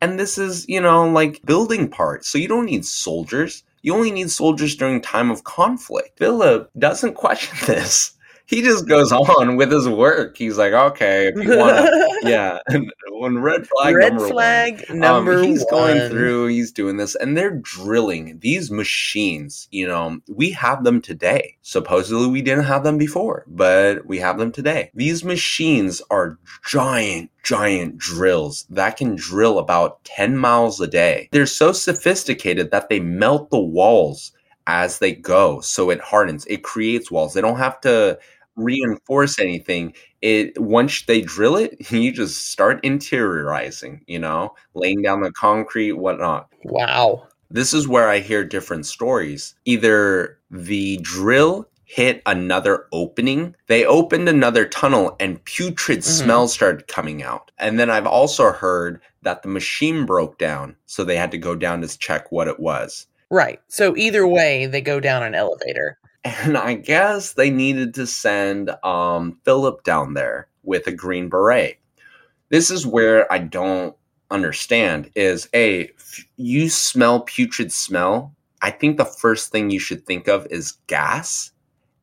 And this is, you know, like building parts. So, you don't need soldiers. You only need soldiers during time of conflict. Philip doesn't question this. He just goes on with his work. He's like, okay, if you want to, yeah. when red flag, Red number flag one. number um, he's going through, he's doing this, and they're drilling these machines. You know, we have them today. Supposedly, we didn't have them before, but we have them today. These machines are giant, giant drills that can drill about 10 miles a day. They're so sophisticated that they melt the walls as they go so it hardens it creates walls they don't have to reinforce anything it once they drill it you just start interiorizing you know laying down the concrete whatnot wow this is where i hear different stories either the drill hit another opening, they opened another tunnel and putrid Mhm. smells started coming out. And then I've also heard that the machine broke down, so they had to go down to check what it was. Right. So either way, they go down an elevator. And I guess they needed to send um, Philip down there with a green beret. This is where I don't understand is a you smell putrid smell. I think the first thing you should think of is gas,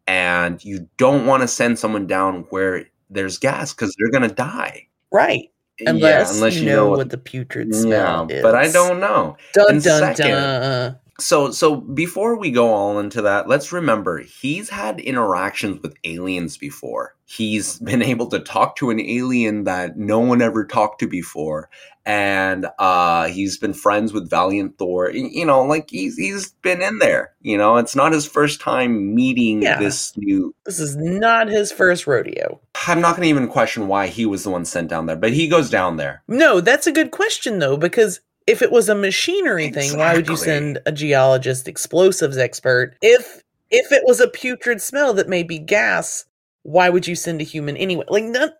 and you don't want to send someone down where there's gas because they're gonna die. Right. Unless, you know, what, the putrid smell yeah, is. but I don't know. Dun And dun second- dun. So so before we go all into that, let's remember he's had interactions with aliens before. He's been able to talk to an alien that no one ever talked to before. And uh he's been friends with Valiant Thor. You know, like he's he's been in there. You know, it's not his first time meeting Yeah. this new This is not his first rodeo. I'm not gonna even question why he was the one sent down there, but he goes down there. No, that's a good question though, because if it was a machinery thing, why would you send a geologist explosives expert? If if it was a putrid smell that may be gas, why would you send a human anyway? Like none,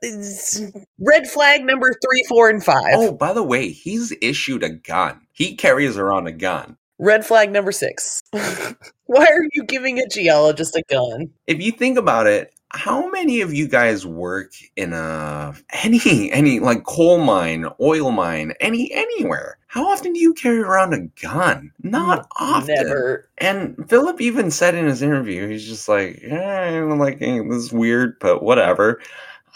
red flag number three, four, and five. Oh, by the way, he's issued a gun. He carries around a gun. Red flag number six. why are you giving a geologist a gun? if you think about it, how many of you guys work in a any any like coal mine, oil mine, any anywhere? How often do you carry around a gun? Not often. Never. And Philip even said in his interview, he's just like, yeah, I'm like this is weird, but whatever.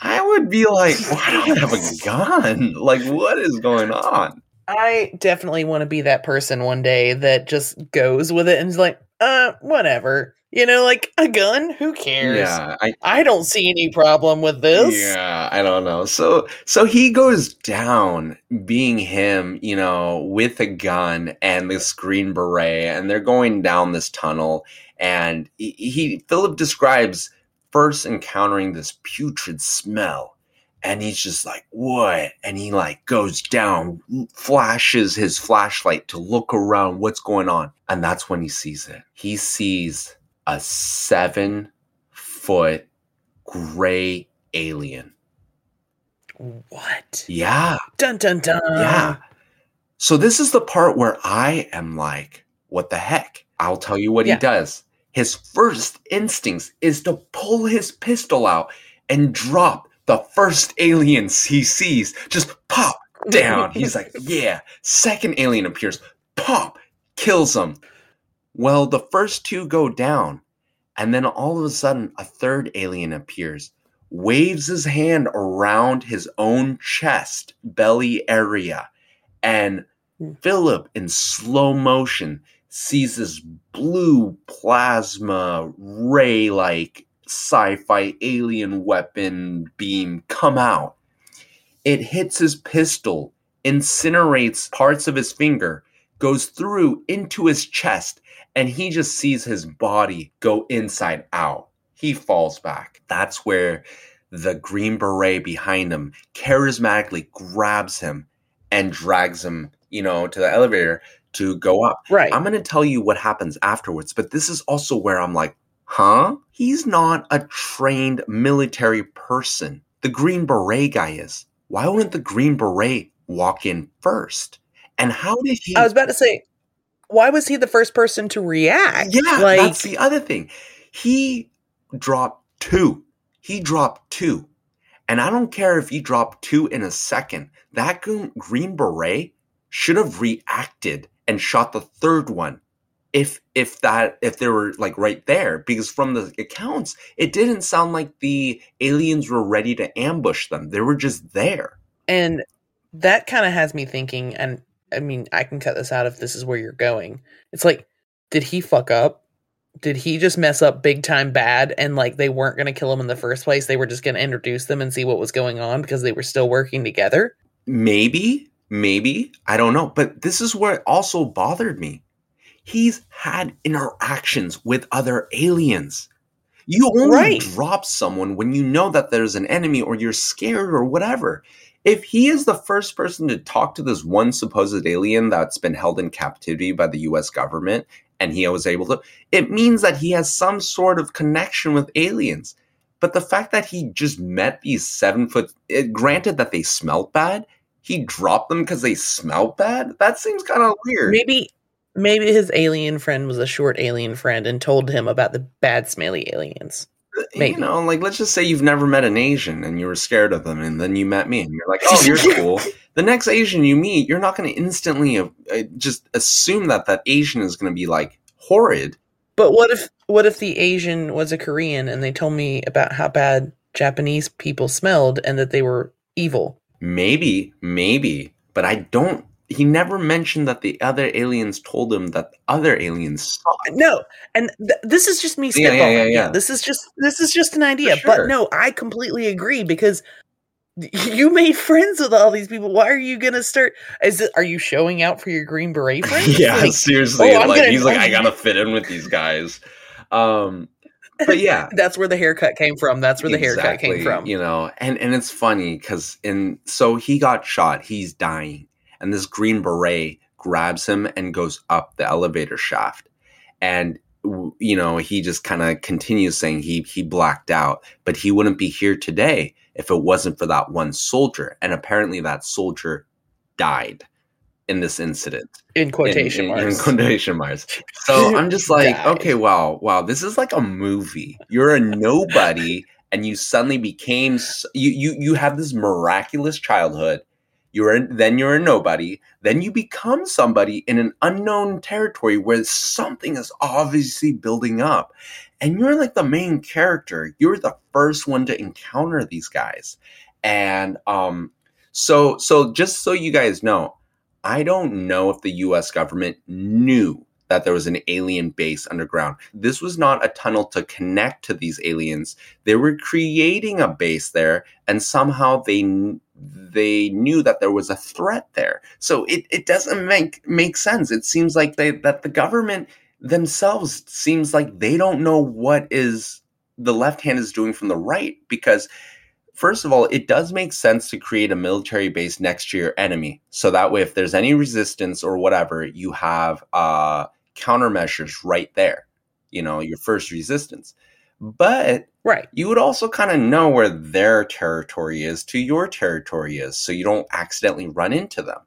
I would be like, why do I have a gun? Like, what is going on? I definitely want to be that person one day that just goes with it and is like, uh, whatever. You know, like a gun, who cares? Yeah, I I don't see any problem with this. Yeah, I don't know. So so he goes down being him, you know, with a gun and this green beret and they're going down this tunnel and he, he Philip describes first encountering this putrid smell and he's just like, "What?" And he like goes down, flashes his flashlight to look around what's going on. And that's when he sees it. He sees a 7 foot gray alien. What? Yeah. Dun dun dun. Yeah. So this is the part where I am like, what the heck? I'll tell you what Yeah. he does. His first instincts is to pull his pistol out and drop the first aliens he sees. Just pop down. He's like, yeah. Second alien appears, pop, kills him. Well, the first two go down, and then all of a sudden, a third alien appears, waves his hand around his own chest, belly area, and hmm. Philip, in slow motion, sees this blue plasma ray like sci fi alien weapon beam come out. It hits his pistol, incinerates parts of his finger, goes through into his chest, and he just sees his body go inside out. He falls back. That's where the Green Beret behind him charismatically grabs him and drags him, you know, to the elevator to go up. Right. I'm going to tell you what happens afterwards, but this is also where I'm like, huh? He's not a trained military person. The Green Beret guy is. Why wouldn't the Green Beret walk in first? And how did he? I was about to say, why was he the first person to react? Yeah, like that's the other thing. He dropped two. He dropped two. And I don't care if he dropped two in a second. That Green Beret should have reacted and shot the third one. If if that if they were like right there, because from the accounts, it didn't sound like the aliens were ready to ambush them. They were just there. And that kind of has me thinking, and I mean, I can cut this out if this is where you're going. It's like, did he fuck up? Did he just mess up big time bad? And like, they weren't going to kill him in the first place. They were just going to introduce them and see what was going on because they were still working together. Maybe, maybe, I don't know. But this is what also bothered me. He's had interactions with other aliens. You only Right. drop someone when you know that there's an enemy or you're scared or whatever. If he is the first person to talk to this one supposed alien that's been held in captivity by the US government and he was able to. It means that he has some sort of connection with aliens. But the fact that he just met these seven foot, it, granted that they smelt bad, he dropped them because they smelt bad. That seems kind of weird. Maybe maybe his alien friend was a short alien friend and told him about the bad smelly aliens. Maybe. You know, like let's just say you've never met an Asian and you were scared of them, and then you met me, and you're like, "Oh, you're cool." the next Asian you meet, you're not going to instantly uh, uh, just assume that that Asian is going to be like horrid. But what if what if the Asian was a Korean and they told me about how bad Japanese people smelled and that they were evil? Maybe, maybe, but I don't. He never mentioned that the other aliens told him that other aliens saw. it. No, and th- this is just me spitballing. Yeah, yeah, yeah, yeah. This is just this is just an idea. Sure. But no, I completely agree because you made friends with all these people. Why are you gonna start? Is it? Are you showing out for your Green Beret friends? yeah, Like, seriously. oh, like gonna- he's like, I'm- gotta fit in with these guys. Um, but yeah, that's where the haircut came from. That's where the haircut came from. You know, and and it's funny because in so he got shot, he's dying, and this green beret grabs him and goes up the elevator shaft, and you know he just kind of continues saying he he blacked out, but he wouldn't be here today if it wasn't for that one soldier, and apparently that soldier died in this incident In quotation in, in- marks. in quotation marks. So I'm just like, Died. okay, wow, wow, this is like a movie. You're a nobody, and you suddenly became you you you have this miraculous childhood. You're then you're a nobody. Then you become somebody in an unknown territory where something is obviously building up, and you're like the main character. You're the first one to encounter these guys, and um, so so just so you guys know, I don't know if the US government knew that there was an alien base underground. This was not a tunnel to connect to these aliens. They were creating a base there and somehow they they knew that there was a threat there. So it, it doesn't make make sense. It seems like they that the government themselves seems like they don't know what is the left hand is doing from the right because first of all, it does make sense to create a military base next to your enemy. So that way, if there's any resistance or whatever, you have uh, countermeasures right there, you know, your first resistance. But right. you would also kind of know where their territory is to your territory is, so you don't accidentally run into them.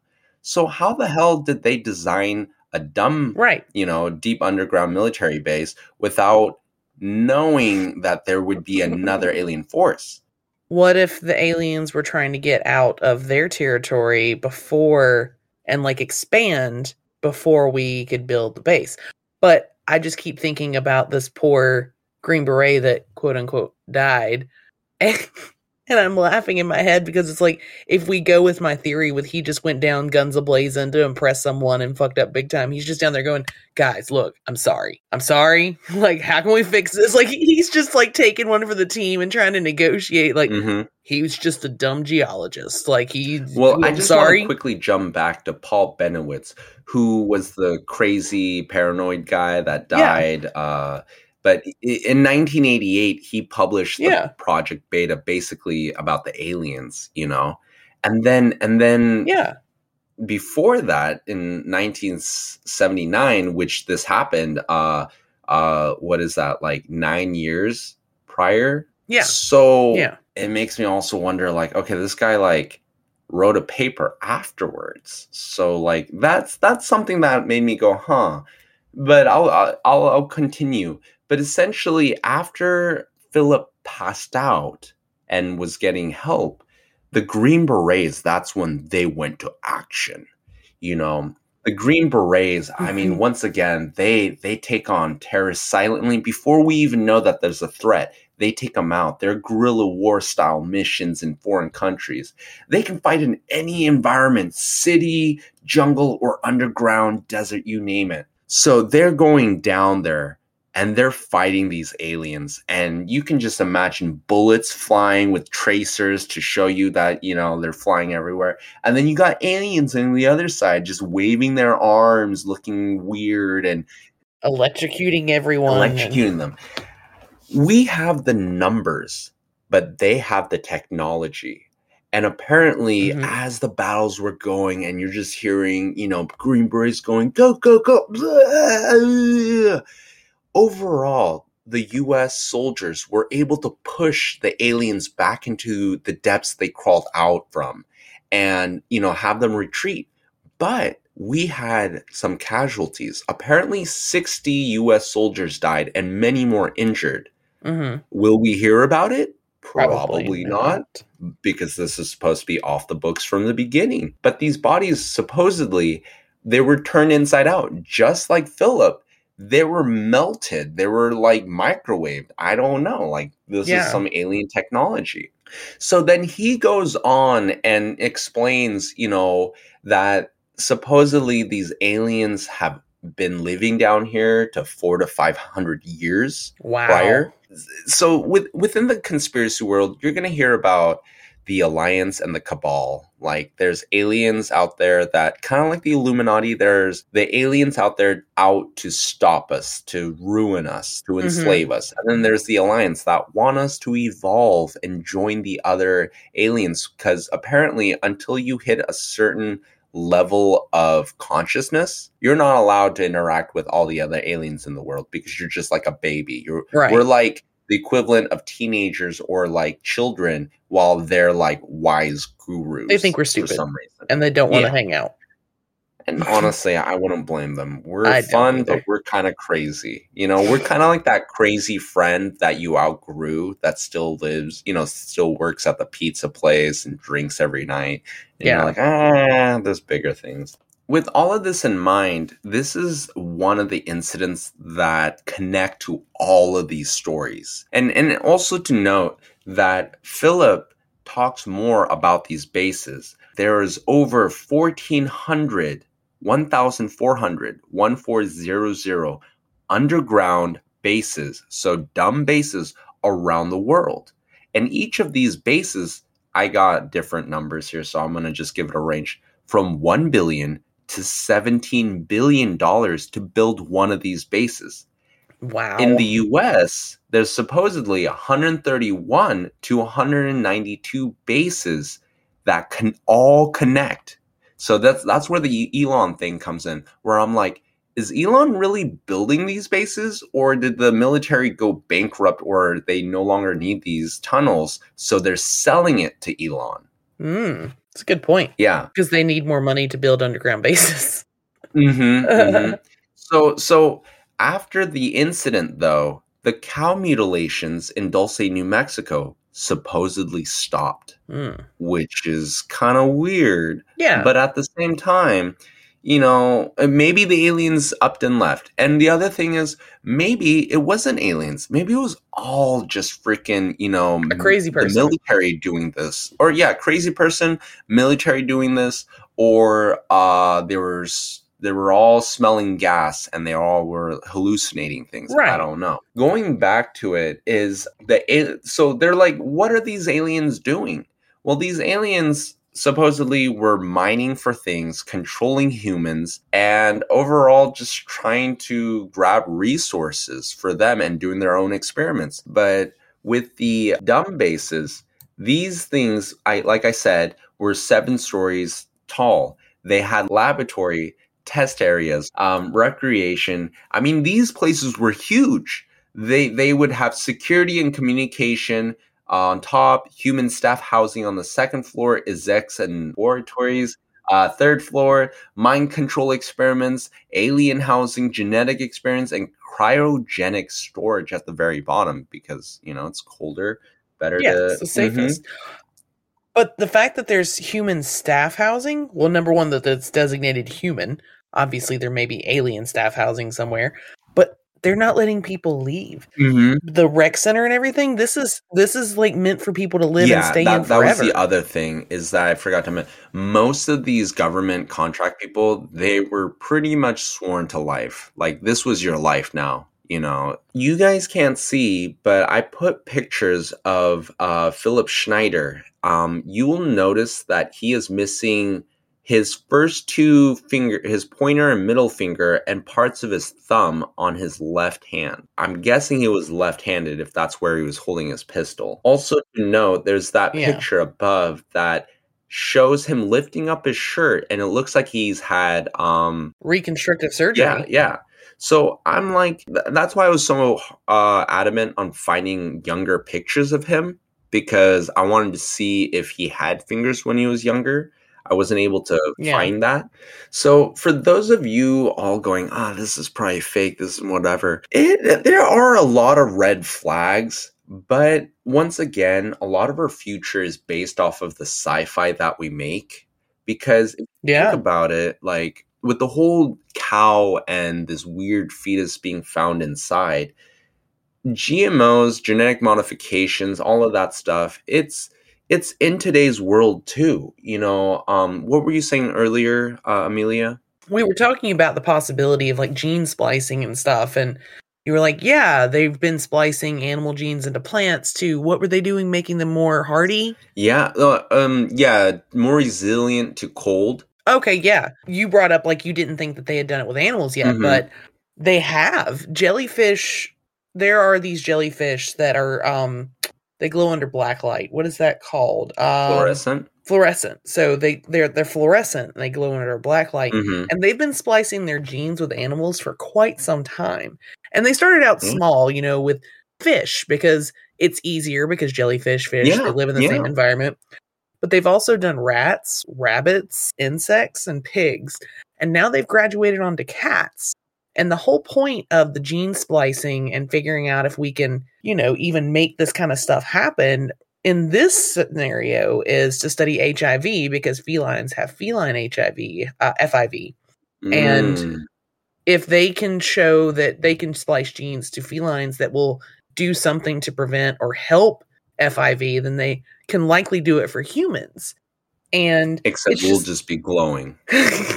So how the hell did they design a DUMB, Right. you know, deep underground military base without knowing that there would be another alien force? What if the aliens were trying to get out of their territory before and like expand before we could build the base? But I just keep thinking about this poor Green Beret that quote unquote died. And, I'm laughing in my head because it's like if we go with my theory with he just went down guns ablazing to impress someone and fucked up big time. He's just down there going, guys, look, I'm sorry. I'm sorry. Like, how can we fix this? Like he's just like taking one for the team and trying to negotiate. Like Mhm. he was just a dumb geologist. Like he Well, I'm I just sorry. want to quickly jump back to Paul Bennewitz, who was the crazy paranoid guy that Yeah. died. Uh, but in 1988, he published the Yeah. Project Beta, basically about the aliens, you know, and then and then yeah. before that in 1979 which this happened uh uh what is that like nine years prior Yeah. so Yeah. it makes me also wonder like okay this guy like wrote a paper afterwards so like that's that's something that made me go huh but i'll i'll, I'll continue but essentially after philip passed out and was getting help the green berets that's when they went to action you know? The green berets i mean Mhm. once again they they take on terrorists silently. Before we even know that there's a threat they take them out. They're guerrilla war style missions in foreign countries. They can fight in any environment city jungle or underground desert you name it. So they're going down there and they're fighting these aliens and you can just imagine bullets flying with tracers to show you that you know they're flying everywhere and then you got aliens on the other side just waving their arms looking weird and Electrocuting everyone. electrocuting them we have the numbers but they have the technology And apparently, Mhm. as the battles were going, and you're just hearing, you know, Green Berets going, go, go, go. blah. Overall, the US soldiers were able to push the aliens back into the depths they crawled out from and, you know, have them retreat. But we had some casualties. Apparently, 60 US soldiers died and many more injured. Mhm. Will we hear about it? Probably Probably not, because this is supposed to be off the books from the beginning. But these bodies supposedly they were turned inside out, just like Philip. They were melted. They were like microwaved. I don't know. Like this Yeah. is some alien technology. So then he goes on and explains, you know, that supposedly these aliens have been living down here to four to five hundred years Wow. prior. So with within the conspiracy world, you're gonna hear about the alliance and the cabal. Like there's aliens out there that kind of like the Illuminati, there's the aliens out there out to stop us, to ruin us, to Mhm. enslave us. And then there's the alliance that want us to evolve and join the other aliens because apparently until you hit a certain level of consciousness, you're not allowed to interact with all the other aliens in the world because you're just like a baby. You're Right. we're like the equivalent of teenagers or like children while they're like wise gurus. They think we're stupid for some reason. and they don't want to Yeah. hang out. And honestly, I wouldn't blame them. We're I fun, but we're kind of crazy. You know, we're kind of like that crazy friend that you outgrew that still lives, you know, still works at the pizza place and drinks every night. And Yeah. like, ah, there's bigger things. With all of this in mind, this is one of the incidents that connect to all of these stories. And and also to note that Philip talks more about these bases. There is over 1400 1400 1400 underground bases, so DUMB bases around the world. And each of these bases, I got different numbers here, so I'm going to just give it a range from 1 billion to 17 billion dollars to build one of these bases. Wow. In the US, there's supposedly 131 to 192 bases that can all connect. So that's that's where the Elon thing comes in, where I'm like, is Elon really building these bases, or did the military go bankrupt, or they no longer need these tunnels, so they're selling it to Elon? Mm, that's a good point. Yeah. Because they need more money to build underground bases. Mm-hmm, So so after the incident though, the cow mutilations in Dulce, New Mexico supposedly stopped, Mm. which is kind of weird. Yeah. But at the same time, you know, maybe the aliens upped and left. And the other thing is, maybe it wasn't aliens. Maybe it was all just freaking, you know, A crazy the person. military doing this. Or yeah, crazy person, military doing this, or uh there was they were all smelling gas and they all were hallucinating things. Right. I don't know. Going back to it is the so they're like, what are these aliens doing? Well, these aliens supposedly were mining for things, controlling humans, and overall just trying to grab resources for them and doing their own experiments. But with the DUMB bases, these things, I like I said, were seven stories tall. They had laboratory test areas, um, recreation. I mean, these places were huge. They they would have security and communication on top, human staff housing on the second floor, execs and laboratories. Uh, third floor, mind control experiments, alien housing, genetic experiments, and cryogenic storage at the very bottom because you know it's colder, better Yeah, to it's the safest. But the fact that there's human staff housing, well, number one, that it's designated human. Obviously, there may be alien staff housing somewhere, but they're not letting people leave. Mhm. The rec center and everything. This is this is like meant for people to live and stay that, in that was the other thing is that I forgot to mention. Most of these government contract people, they were pretty much sworn to life. Like this was your life now. You know, you guys can't see, but I put pictures of uh, Philip Schneider. Um, you will notice that he is missing his first two finger, his pointer and middle finger, and parts of his thumb on his left hand. I'm guessing he was left handed if that's where he was holding his pistol. Also, to note, there's that Yeah. picture above that shows him lifting up his shirt, and it looks like he's had, um, Reconstructive surgery. yeah, yeah. So I'm like, th- that's why I was so uh, adamant on finding younger pictures of him because I wanted to see if he had fingers when he was younger. I wasn't able to Yeah. find that. So for those of you all going, ah, this is probably fake, this is whatever, it, there are a lot of red flags. But once again, a lot of our future is based off of the sci-fi that we make. Because if you Yeah. think about it, like with the whole cow and this weird fetus being found inside, GMOs, genetic modifications, all of that stuff, it's it's in today's world too. You know, um, what were you saying earlier, uh, Amelia? we were talking about the possibility of like gene splicing and stuff and you were like yeah they've been splicing animal genes into plants too what were they doing making them more hardy Yeah, uh, um, yeah, more resilient to cold. okay yeah you brought up like you didn't think that they had done it with animals yet Mhm. but they have jellyfish there are these jellyfish that are um they glow under black light. What is that called? Um, Fluorescent. fluorescent. So they they're they're fluorescent and they glow under black light. Mhm. and they've been splicing their genes with animals for quite some time. And they started out Mm. small you know with fish because it's easier because jellyfish fish Yeah, they live in the same environment. But they've also done rats rabbits insects and pigs. And now they've graduated onto cats and the whole point of the gene splicing and figuring out if we can you know even make this kind of stuff happen in this scenario is to study HIV because felines have feline HIV, uh, FIV. And Mm. if they can show that they can splice genes to felines that will do something to prevent or help FIV, then they can likely do it for humans. And except we'll just- just be glowing.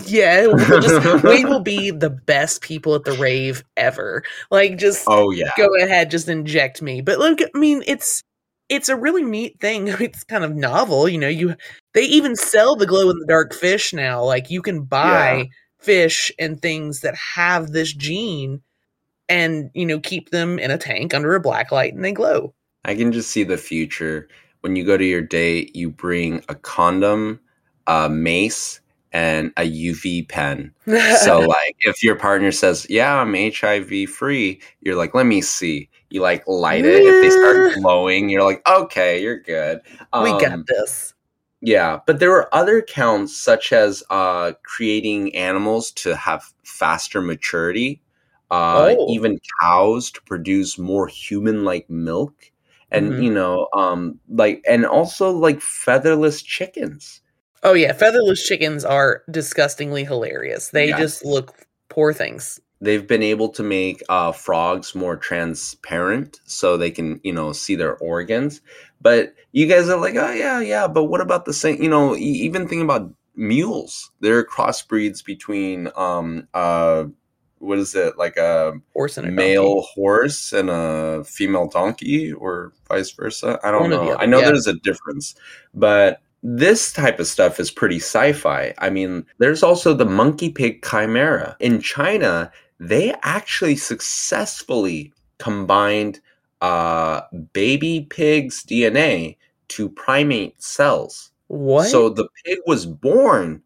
yeah, we'll just, we will be the best people at the rave ever. Like, just Oh yeah, go ahead, just inject me. But look, I mean, it's it's a really neat thing. It's kind of novel, you know. You they even sell the glow in the dark fish now. Like you can buy Yeah. fish and things that have this gene, and you know keep them in a tank under a black light, and they glow. I can just see the future. When you go to your date, you bring a condom, a mace, and a UV pen. So, like, if your partner says, "Yeah, I'm HIV free," you're like, "Let me see." You like light it. If they start glowing, you're like, "Okay, you're good." we got Um, this. Yeah, but there were other accounts such as uh, creating animals to have faster maturity, uh, Oh. even cows to produce more human-like milk, and Mhm. you know, um, like, and also like featherless chickens. Oh yeah, featherless chickens are disgustingly hilarious. They Yes. just look poor things. They've been able to make uh, frogs more transparent, so they can, you know, see their organs. But you guys are like, oh yeah, yeah. But what about the same? You know, even thinking about mules, they're crossbreeds between, um, uh, what is it, like a Horse and a male donkey. horse and a female donkey, or vice versa. I don't One know. I know yeah. there's a difference, but this type of stuff is pretty sci-fi. I mean, there's also the monkey pig chimera in China. They actually successfully combined uh, baby pig's DNA to primate cells. What? So the pig was born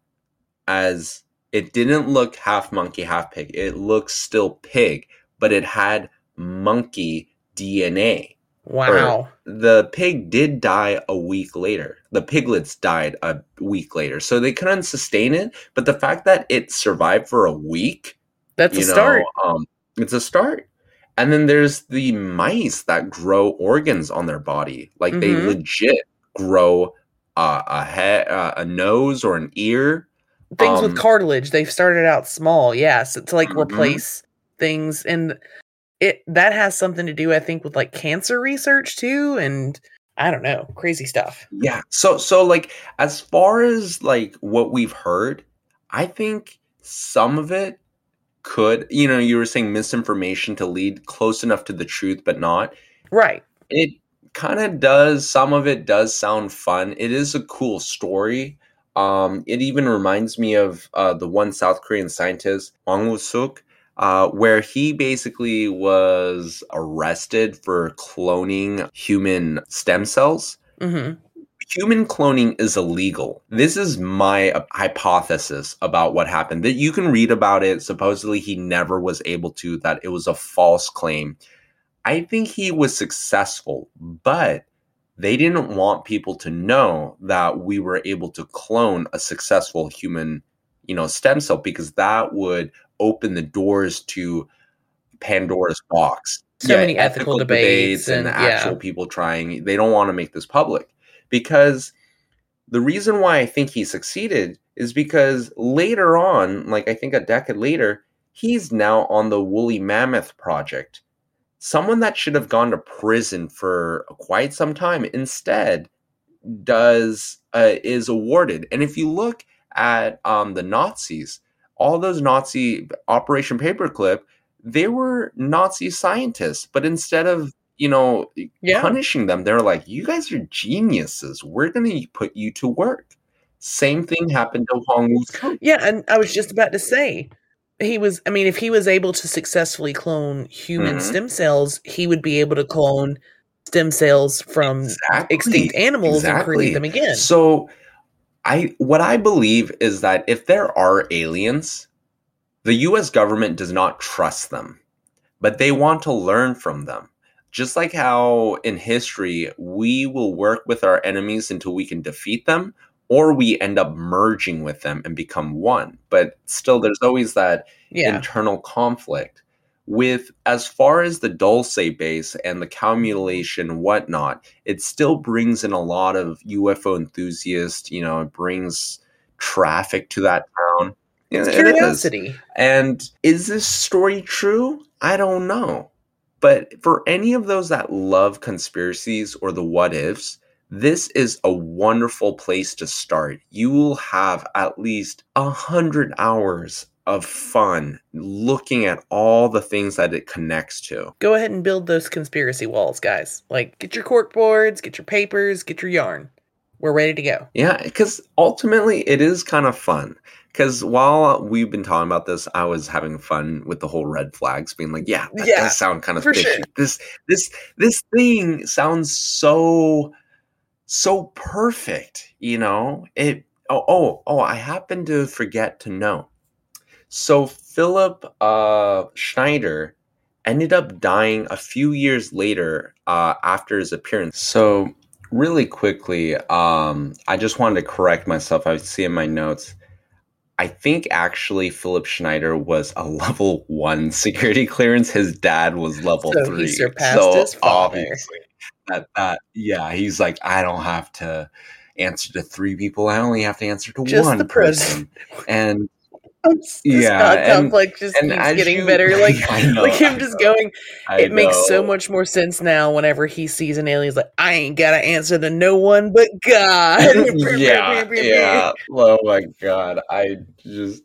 as it didn't look half monkey, half pig. It looked still pig, but it had monkey DNA. wow. The pig did die a week later. The piglets died a week later. So they couldn't sustain it. But the fact that it survived for a week, That's a know, start. um, it's a start. And then there's the mice that grow organs on their body. Like they Mhm. legit grow uh, a head, uh, a nose, or an ear. Things Um, with cartilage they've started out small yes to like Mhm. replace things and it that has something to do i think with like cancer research too and i don't know crazy stuff Yeah. So so like as far as like what we've heard, I think some of it could, you know, you were saying misinformation to lead close enough to the truth but not. right It kind of does some of it does sound fun. It is a cool story. Um, it even reminds me of uh, the one South Korean scientist, Hwang Woo-suk, uh, where he basically was arrested for cloning human stem cells. hmm Human cloning is illegal. This is my uh, hypothesis about what happened. That you can read about it. Supposedly, he never was able to. That it was a false claim. I think he was successful, but they didn't want people to know that we were able to clone a successful human, you know, stem cell because that would open the doors to Pandora's box. So many ethical debates and, and- actual yeah. people trying. They don't want to make this public because the reason why I think he succeeded is because later on, like I think a decade later, he's now on the Woolly Mammoth project. Someone that should have gone to prison for quite some time instead does uh, is awarded. And if you look at um, the Nazis, all those Nazi Operation Paperclip, they were Nazi scientists, but instead of you know Yeah. punishing them, they're like, "You guys are geniuses. We're going to put you to work." Same thing happened to Hwang Woo. Yeah, and I was just about to say, he was. I mean, if he was able to successfully clone human Mhm. stem cells, he would be able to clone stem cells from Exactly. extinct animals and create them again. So I what I believe is that if there are aliens, the US government does not trust them, but they want to learn from them. Just like how in history we will work with our enemies until we can defeat them or we end up merging with them and become one. But still there's always that yeah, internal conflict with as far as the dulce base and the cow mutilation whatnot it still brings in a lot of ufo enthusiasts you know it brings traffic to that town Yeah, it's it is. curiosity. and is this story true i don't know but for any of those that love conspiracies or the what ifs this is a wonderful place to start. You will have at least a hundred hours of fun looking at all the things that it connects to. Go ahead and build those conspiracy walls, guys. Like, get your cork boards, get your papers, get your yarn. We're ready to go. Yeah, because ultimately it is kind of fun. Because while we've been talking about this, I was having fun with the whole red flags, being like, "Yeah, that Yeah, does sound kind of fishy. sure. This, this, this thing sounds so, so perfect." You know, it. Oh, oh, oh! I happen to forget to know. So Philip uh, Schneider ended up dying a few years later uh, after his appearance. So really quickly, um, I just wanted to correct myself. I see in my notes. I think actually Philip Schneider was a level one security clearance. His dad was level So he three. father. obviously that that yeah, he's like, I don't have to answer to three people. I only have to answer to Just one person. And this Yeah, and- complex just and keeps getting you- better. Like, know, like him I just know. going. I it makes so much more sense now. Whenever he sees an alien, he's like, "I ain't gotta answer to no one but God." yeah, yeah. Oh my god, I just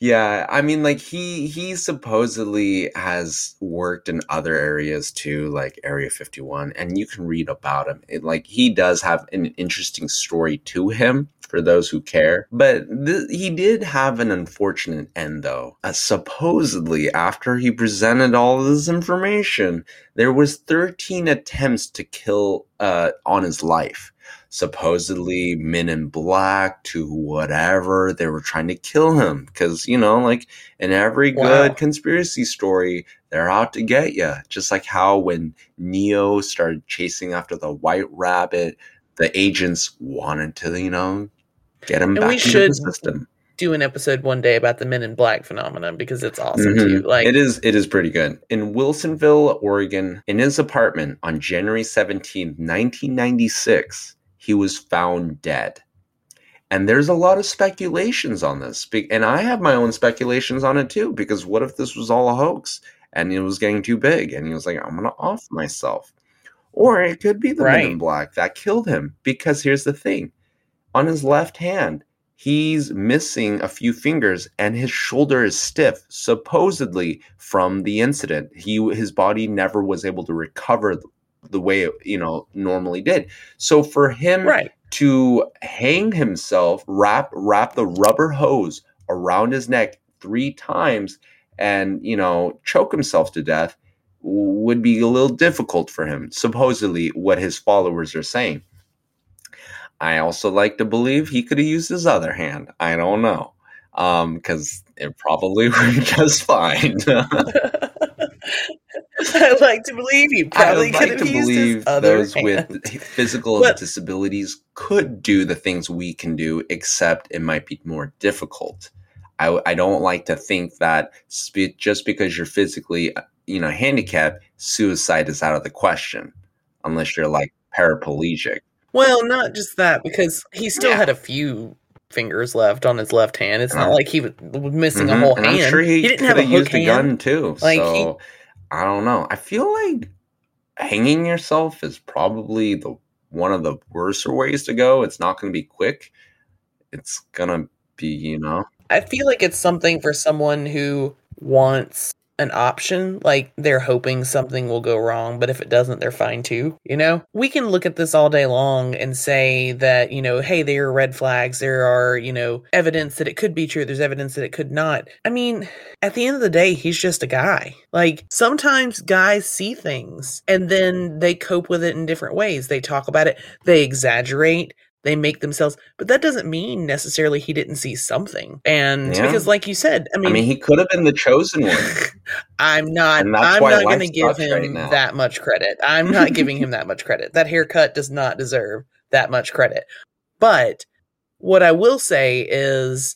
yeah. I mean, like he he supposedly has worked in other areas too, like Area Fifty One, and you can read about him. It, like he does have an interesting story to him for those who care. But th- he did have an unfortunate end, though. Uh, supposedly, after he presented all of this information, there was 13 attempts to kill uh, on his life supposedly men in black to whatever they were trying to kill him because you know like in every Wow. good conspiracy story they're out to get you just like how when neo started chasing after the white rabbit the agents wanted to you know get him And back we into should the system Do an episode one day about the Men in Black phenomenon because it's awesome Mhm. too. Like, it is it is pretty good. In Wilsonville, Oregon, in his apartment on January 17th, 1996, he was found dead. And there's a lot of speculations on this. And I have my own speculations on it too, because what if this was all a hoax and it was getting too big and he was like, I'm going to off myself? Or it could be the Men in Black that killed him. Because here's the thing on his left hand, he's missing a few fingers and his shoulder is stiff supposedly from the incident he his body never was able to recover the way it you know normally did so for him right? to hang himself, wrap wrap the rubber hose around his neck three times, and you know choke himself to death would be a little difficult for him. Supposedly, what his followers are saying. I also like to believe he could have used his other hand. I don't know. Um, because it probably would just fine. I like to believe you probably I could like have to used his believe those hand. with physical But- disabilities could do the things we can do, except it might be more difficult. I, I don't like to think that spe- just because you're physically, uh, you know, handicapped, suicide is out of the question, unless you're like paraplegic. Well, not just that, because he still Yeah. had a few fingers left on his left hand. It's not Uh, like he was missing a Mhm, whole and hand. Sure he, didn't have a hook used hand. gun too. Like, so he- I don't know. I feel like hanging yourself is probably the one of the worst ways to go. It's not going to be quick. It's gonna be, you know, I feel like it's something for someone who wants an option. Like they're hoping something will go wrong, but if it doesn't, they're fine too. You know, we can look at this all day long and say that, you know, hey, there are red flags. There are, you know, evidence that it could be true. There's evidence that it could not. I mean, at the end of the day, he's just a guy. Like sometimes guys see things and then they cope with it in different ways. They talk about it, they exaggerate, they make themselves, but that doesn't mean necessarily he didn't see something. And Yeah. because, like you said, I I mean, mean, he could have been the chosen one. I'm not. I'm not going to give him right that much credit. I'm not giving him that much credit. That haircut does not deserve that much credit. But what I will say is,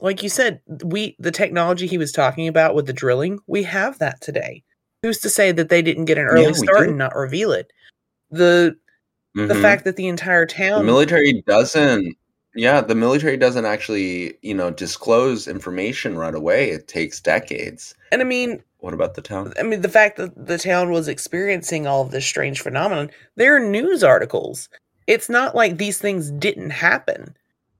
like you said, we the technology he was talking about with the drilling, we have that today. Who's to say that they didn't get an early Yeah, start do. and not reveal it? The the Mhm. fact that the entire the town military doesn't yeah the military doesn't actually you know disclose information right away it takes decades and I mean what about the town I mean, the fact that the town was experiencing all of this strange phenomenon, there are news articles. It's not like these things didn't happen.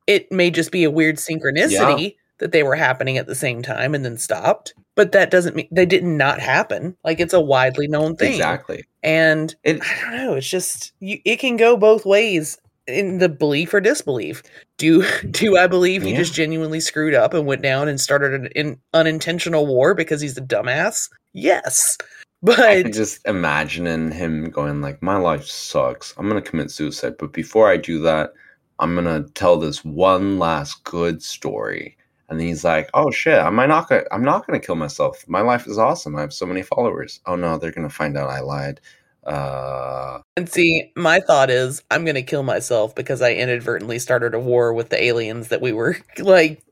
It may just be a weird synchronicity that they were happening at the same time and then stopped, but that doesn't mean they did not happen. Like it's a widely known thing. exactly And it, I don't know. It's just you, it can go both ways in the belief or disbelief. Do do I believe he Yeah. just genuinely screwed up and went down and started an in, unintentional war because he's a dumbass? Yes, but just imagining him going like, "My life sucks. I'm gonna commit suicide, but before I do that, I'm gonna tell this one last good story." And then he's like, "Oh shit, am I not gonna? I'm not gonna kill myself. My life is awesome. I have so many followers. Oh no, they're gonna find out I lied." Uh, and see, my thought is I'm gonna kill myself because I inadvertently started a war with the aliens that we were like.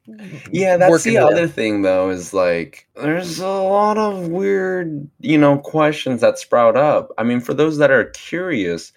Yeah, that's the with. other thing though, is like there's a lot of weird, you know, questions that sprout up. I mean, for those that are curious,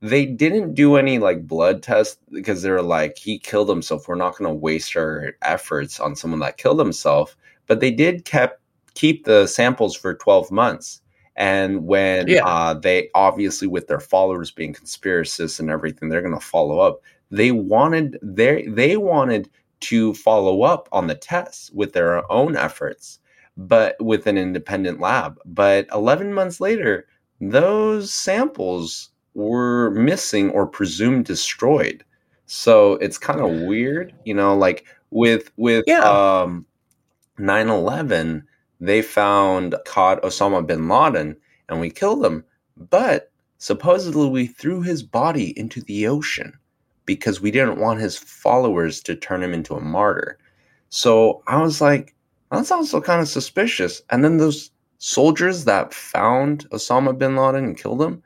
they didn't do any like blood tests because they're like, he killed himself. We're not gonna waste our efforts on someone that killed himself. But they did kept keep the samples for 12 months. And when Yeah. uh, they obviously with their followers being conspiracists and everything, they're gonna follow up. They wanted they they wanted to follow up on the tests with their own efforts, but with an independent lab. But 11 months later, those samples were missing or presumed destroyed. So it's kind of weird, you know, like with with Yeah. um 9/11, they found caught Osama bin Laden and we killed him, but supposedly we threw his body into the ocean because we didn't want his followers to turn him into a martyr. So I was like, that's also kind of suspicious. And then those soldiers that found Osama bin Laden and killed him,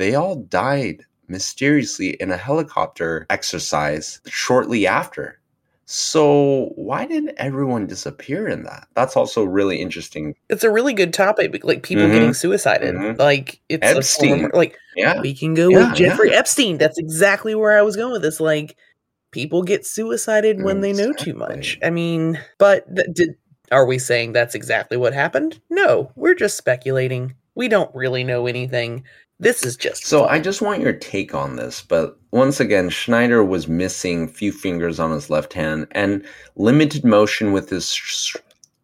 they all died mysteriously in a helicopter exercise shortly after. So why did everyone disappear in that? That's also really interesting. It's a really good topic, like people Mhm. getting suicided. Mhm. Like it's Epstein. form, like Yeah. we can go Yeah, with Jeffrey yeah. Epstein. That's exactly where I was going with this. Like people get suicided when they know too much. I mean, but th- did are we saying that's exactly what happened? No, we're just speculating. We don't really know anything. This is just So I just want your take on this, but once again, Schneider was missing few fingers on his left hand and limited motion with his sh-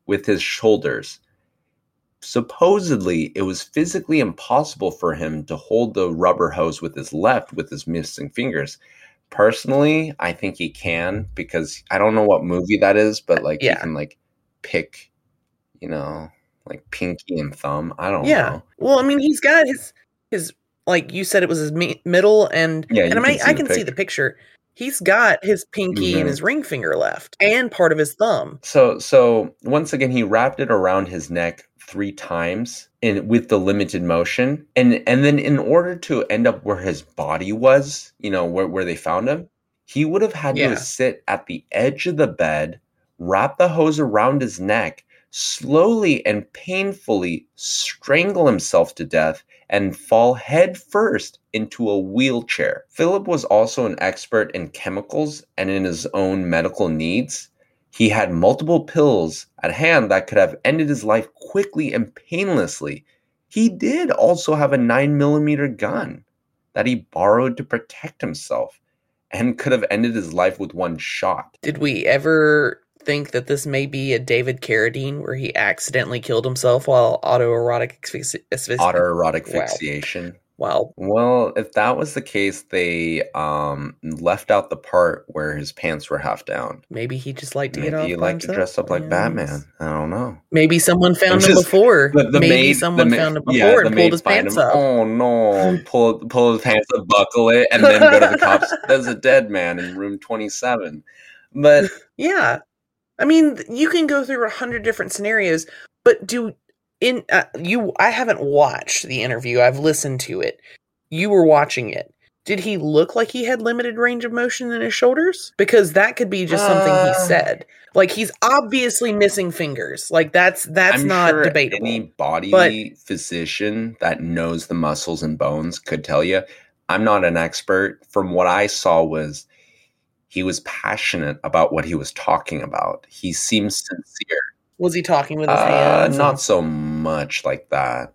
with his shoulders. Supposedly, it was physically impossible for him to hold the rubber hose with his left with his missing fingers. Personally, I think he can because I don't know what movie that is, but like Yeah. he can like pick, you know, like pinky and thumb. I don't yeah. know. Well, I mean, he's got his his like you said it was his mi- middle and Yeah, and I mean, can see I the can see the picture. He's got his pinky Mhm. and his ring finger left and part of his thumb. So so once again he wrapped it around his neck three times in with the limited motion and and then in order to end up where his body was, you know, where where they found him, he would have had Yeah. to sit at the edge of the bed, wrap the hose around his neck, slowly and painfully strangle himself to death and fall head first into a wheelchair. Philip was also an expert in chemicals and in his own medical needs. He had multiple pills at hand that could have ended his life quickly and painlessly. He did also have a 9mm gun that he borrowed to protect himself and could have ended his life with one shot. Did we ever think that this may be a David Carradine where he accidentally killed himself while autoerotic asphyxi- asphyxi- Autoerotic Wow. asphyxiation. Wow. Well, if that was the case, they um, left out the part where his pants were half down. Maybe he just liked to get Maybe off he liked to dress up like Yes. Batman. I don't know. Maybe someone found him just- before. The, the Maybe maid, someone the found him before yeah, and pulled his pants him. up. Oh no! Pull pull his pants up, buckle it, and then go to the cops. There's a dead man in room twenty seven. But Yeah. I mean, you can go through a hundred different scenarios, but do in uh, you? I haven't watched the interview. I've listened to it. You were watching it. Did he look like he had limited range of motion in his shoulders? Because that could be just something Uh, he said. Like he's obviously missing fingers. Like that's that's I'm not sure debatable. any body But- physician that knows the muscles and bones could tell you. I'm not an expert. From what I saw was he was passionate about what he was talking about. He seems sincere. Was he talking with his Uh, hands? not so much like that.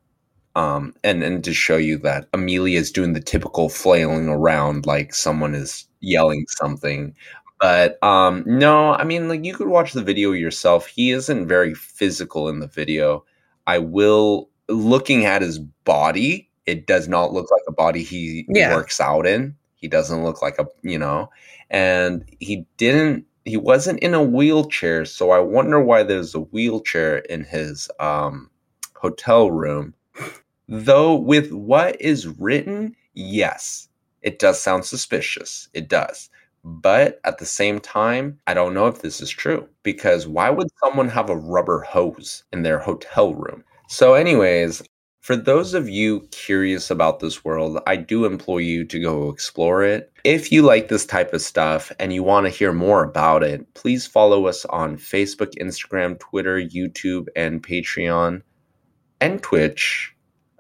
Um, and and to show you that Amelia is doing the typical flailing around like someone is yelling something. But um, no, I mean, like you could watch the video yourself. He isn't very physical in the video. I will looking at his body. It does not look like a body he Yeah. works out in. He doesn't look like a you know, and he didn't. He wasn't in a wheelchair, so I wonder why there's a wheelchair in his um, hotel room. Though, with what is written, yes, it does sound suspicious. It does. But at the same time, I don't know if this is true because why would someone have a rubber hose in their hotel room? So, anyways, for those of you curious about this world, I do implore you to go explore it. If you like this type of stuff and you want to hear more about it, please follow us on Facebook, Instagram, Twitter, YouTube, and Patreon and Twitch.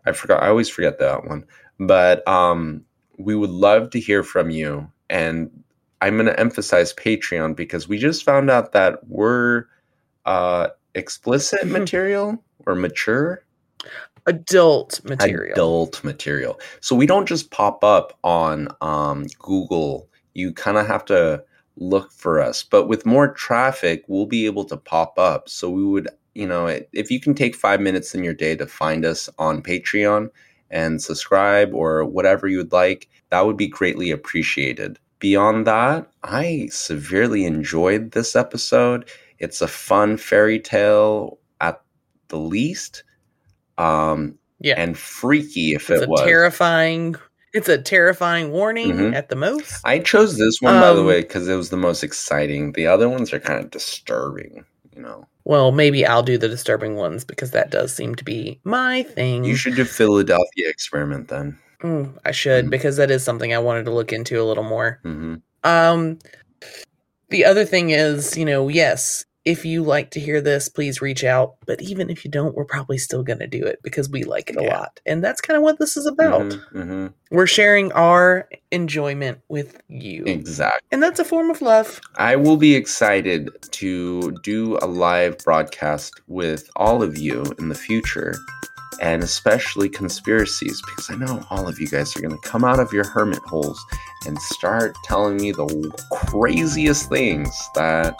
I forgot I always forget that one. But um we would love to hear from you and I'm going to emphasize Patreon because we just found out that we're uh explicit material or mature adult material. adult material. So we don't just pop up on um, Google. You kind of have to look for us. But with more traffic, we'll be able to pop up. So we would, you know, if you can take five minutes in your day to find us on Patreon and subscribe or whatever you would like, that would be greatly appreciated. Beyond that, I severely enjoyed this episode. It's a fun fairy tale at the least um Yeah. and freaky if It's it a was terrifying. It's a terrifying warning Mhm. at the most. i chose this one by the Um, way because it was the most exciting the other ones are kind of disturbing you know Well, maybe I'll do the disturbing ones because that does seem to be my thing. you should do philadelphia experiment then Mm, I should Mhm. because that is something I wanted to look into a little more. hmm Um, the other thing is, you know, yes, if you like to hear this, please reach out. But even if you don't, we're probably still going to do it because we like it a Yeah. lot, and that's kind of what this is about. hmm We're sharing our enjoyment with you, exactly and that's a form of love. i will be excited to do a live broadcast with all of you in the future and especially conspiracies because I know all of you guys are going to come out of your hermit holes and start telling me the craziest things that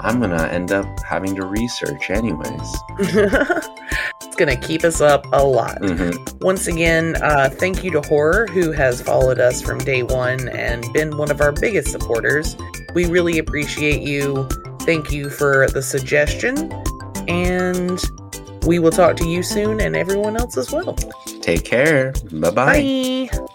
I'm going to end up having to research anyways. it's going to keep us up a lot. Mhm. Once again, uh, thank you to Horror, who has followed us from day one and been one of our biggest supporters. We really appreciate you. Thank you for the suggestion. And we will talk to you soon and everyone else as well. Take care. Bye-bye. Bye.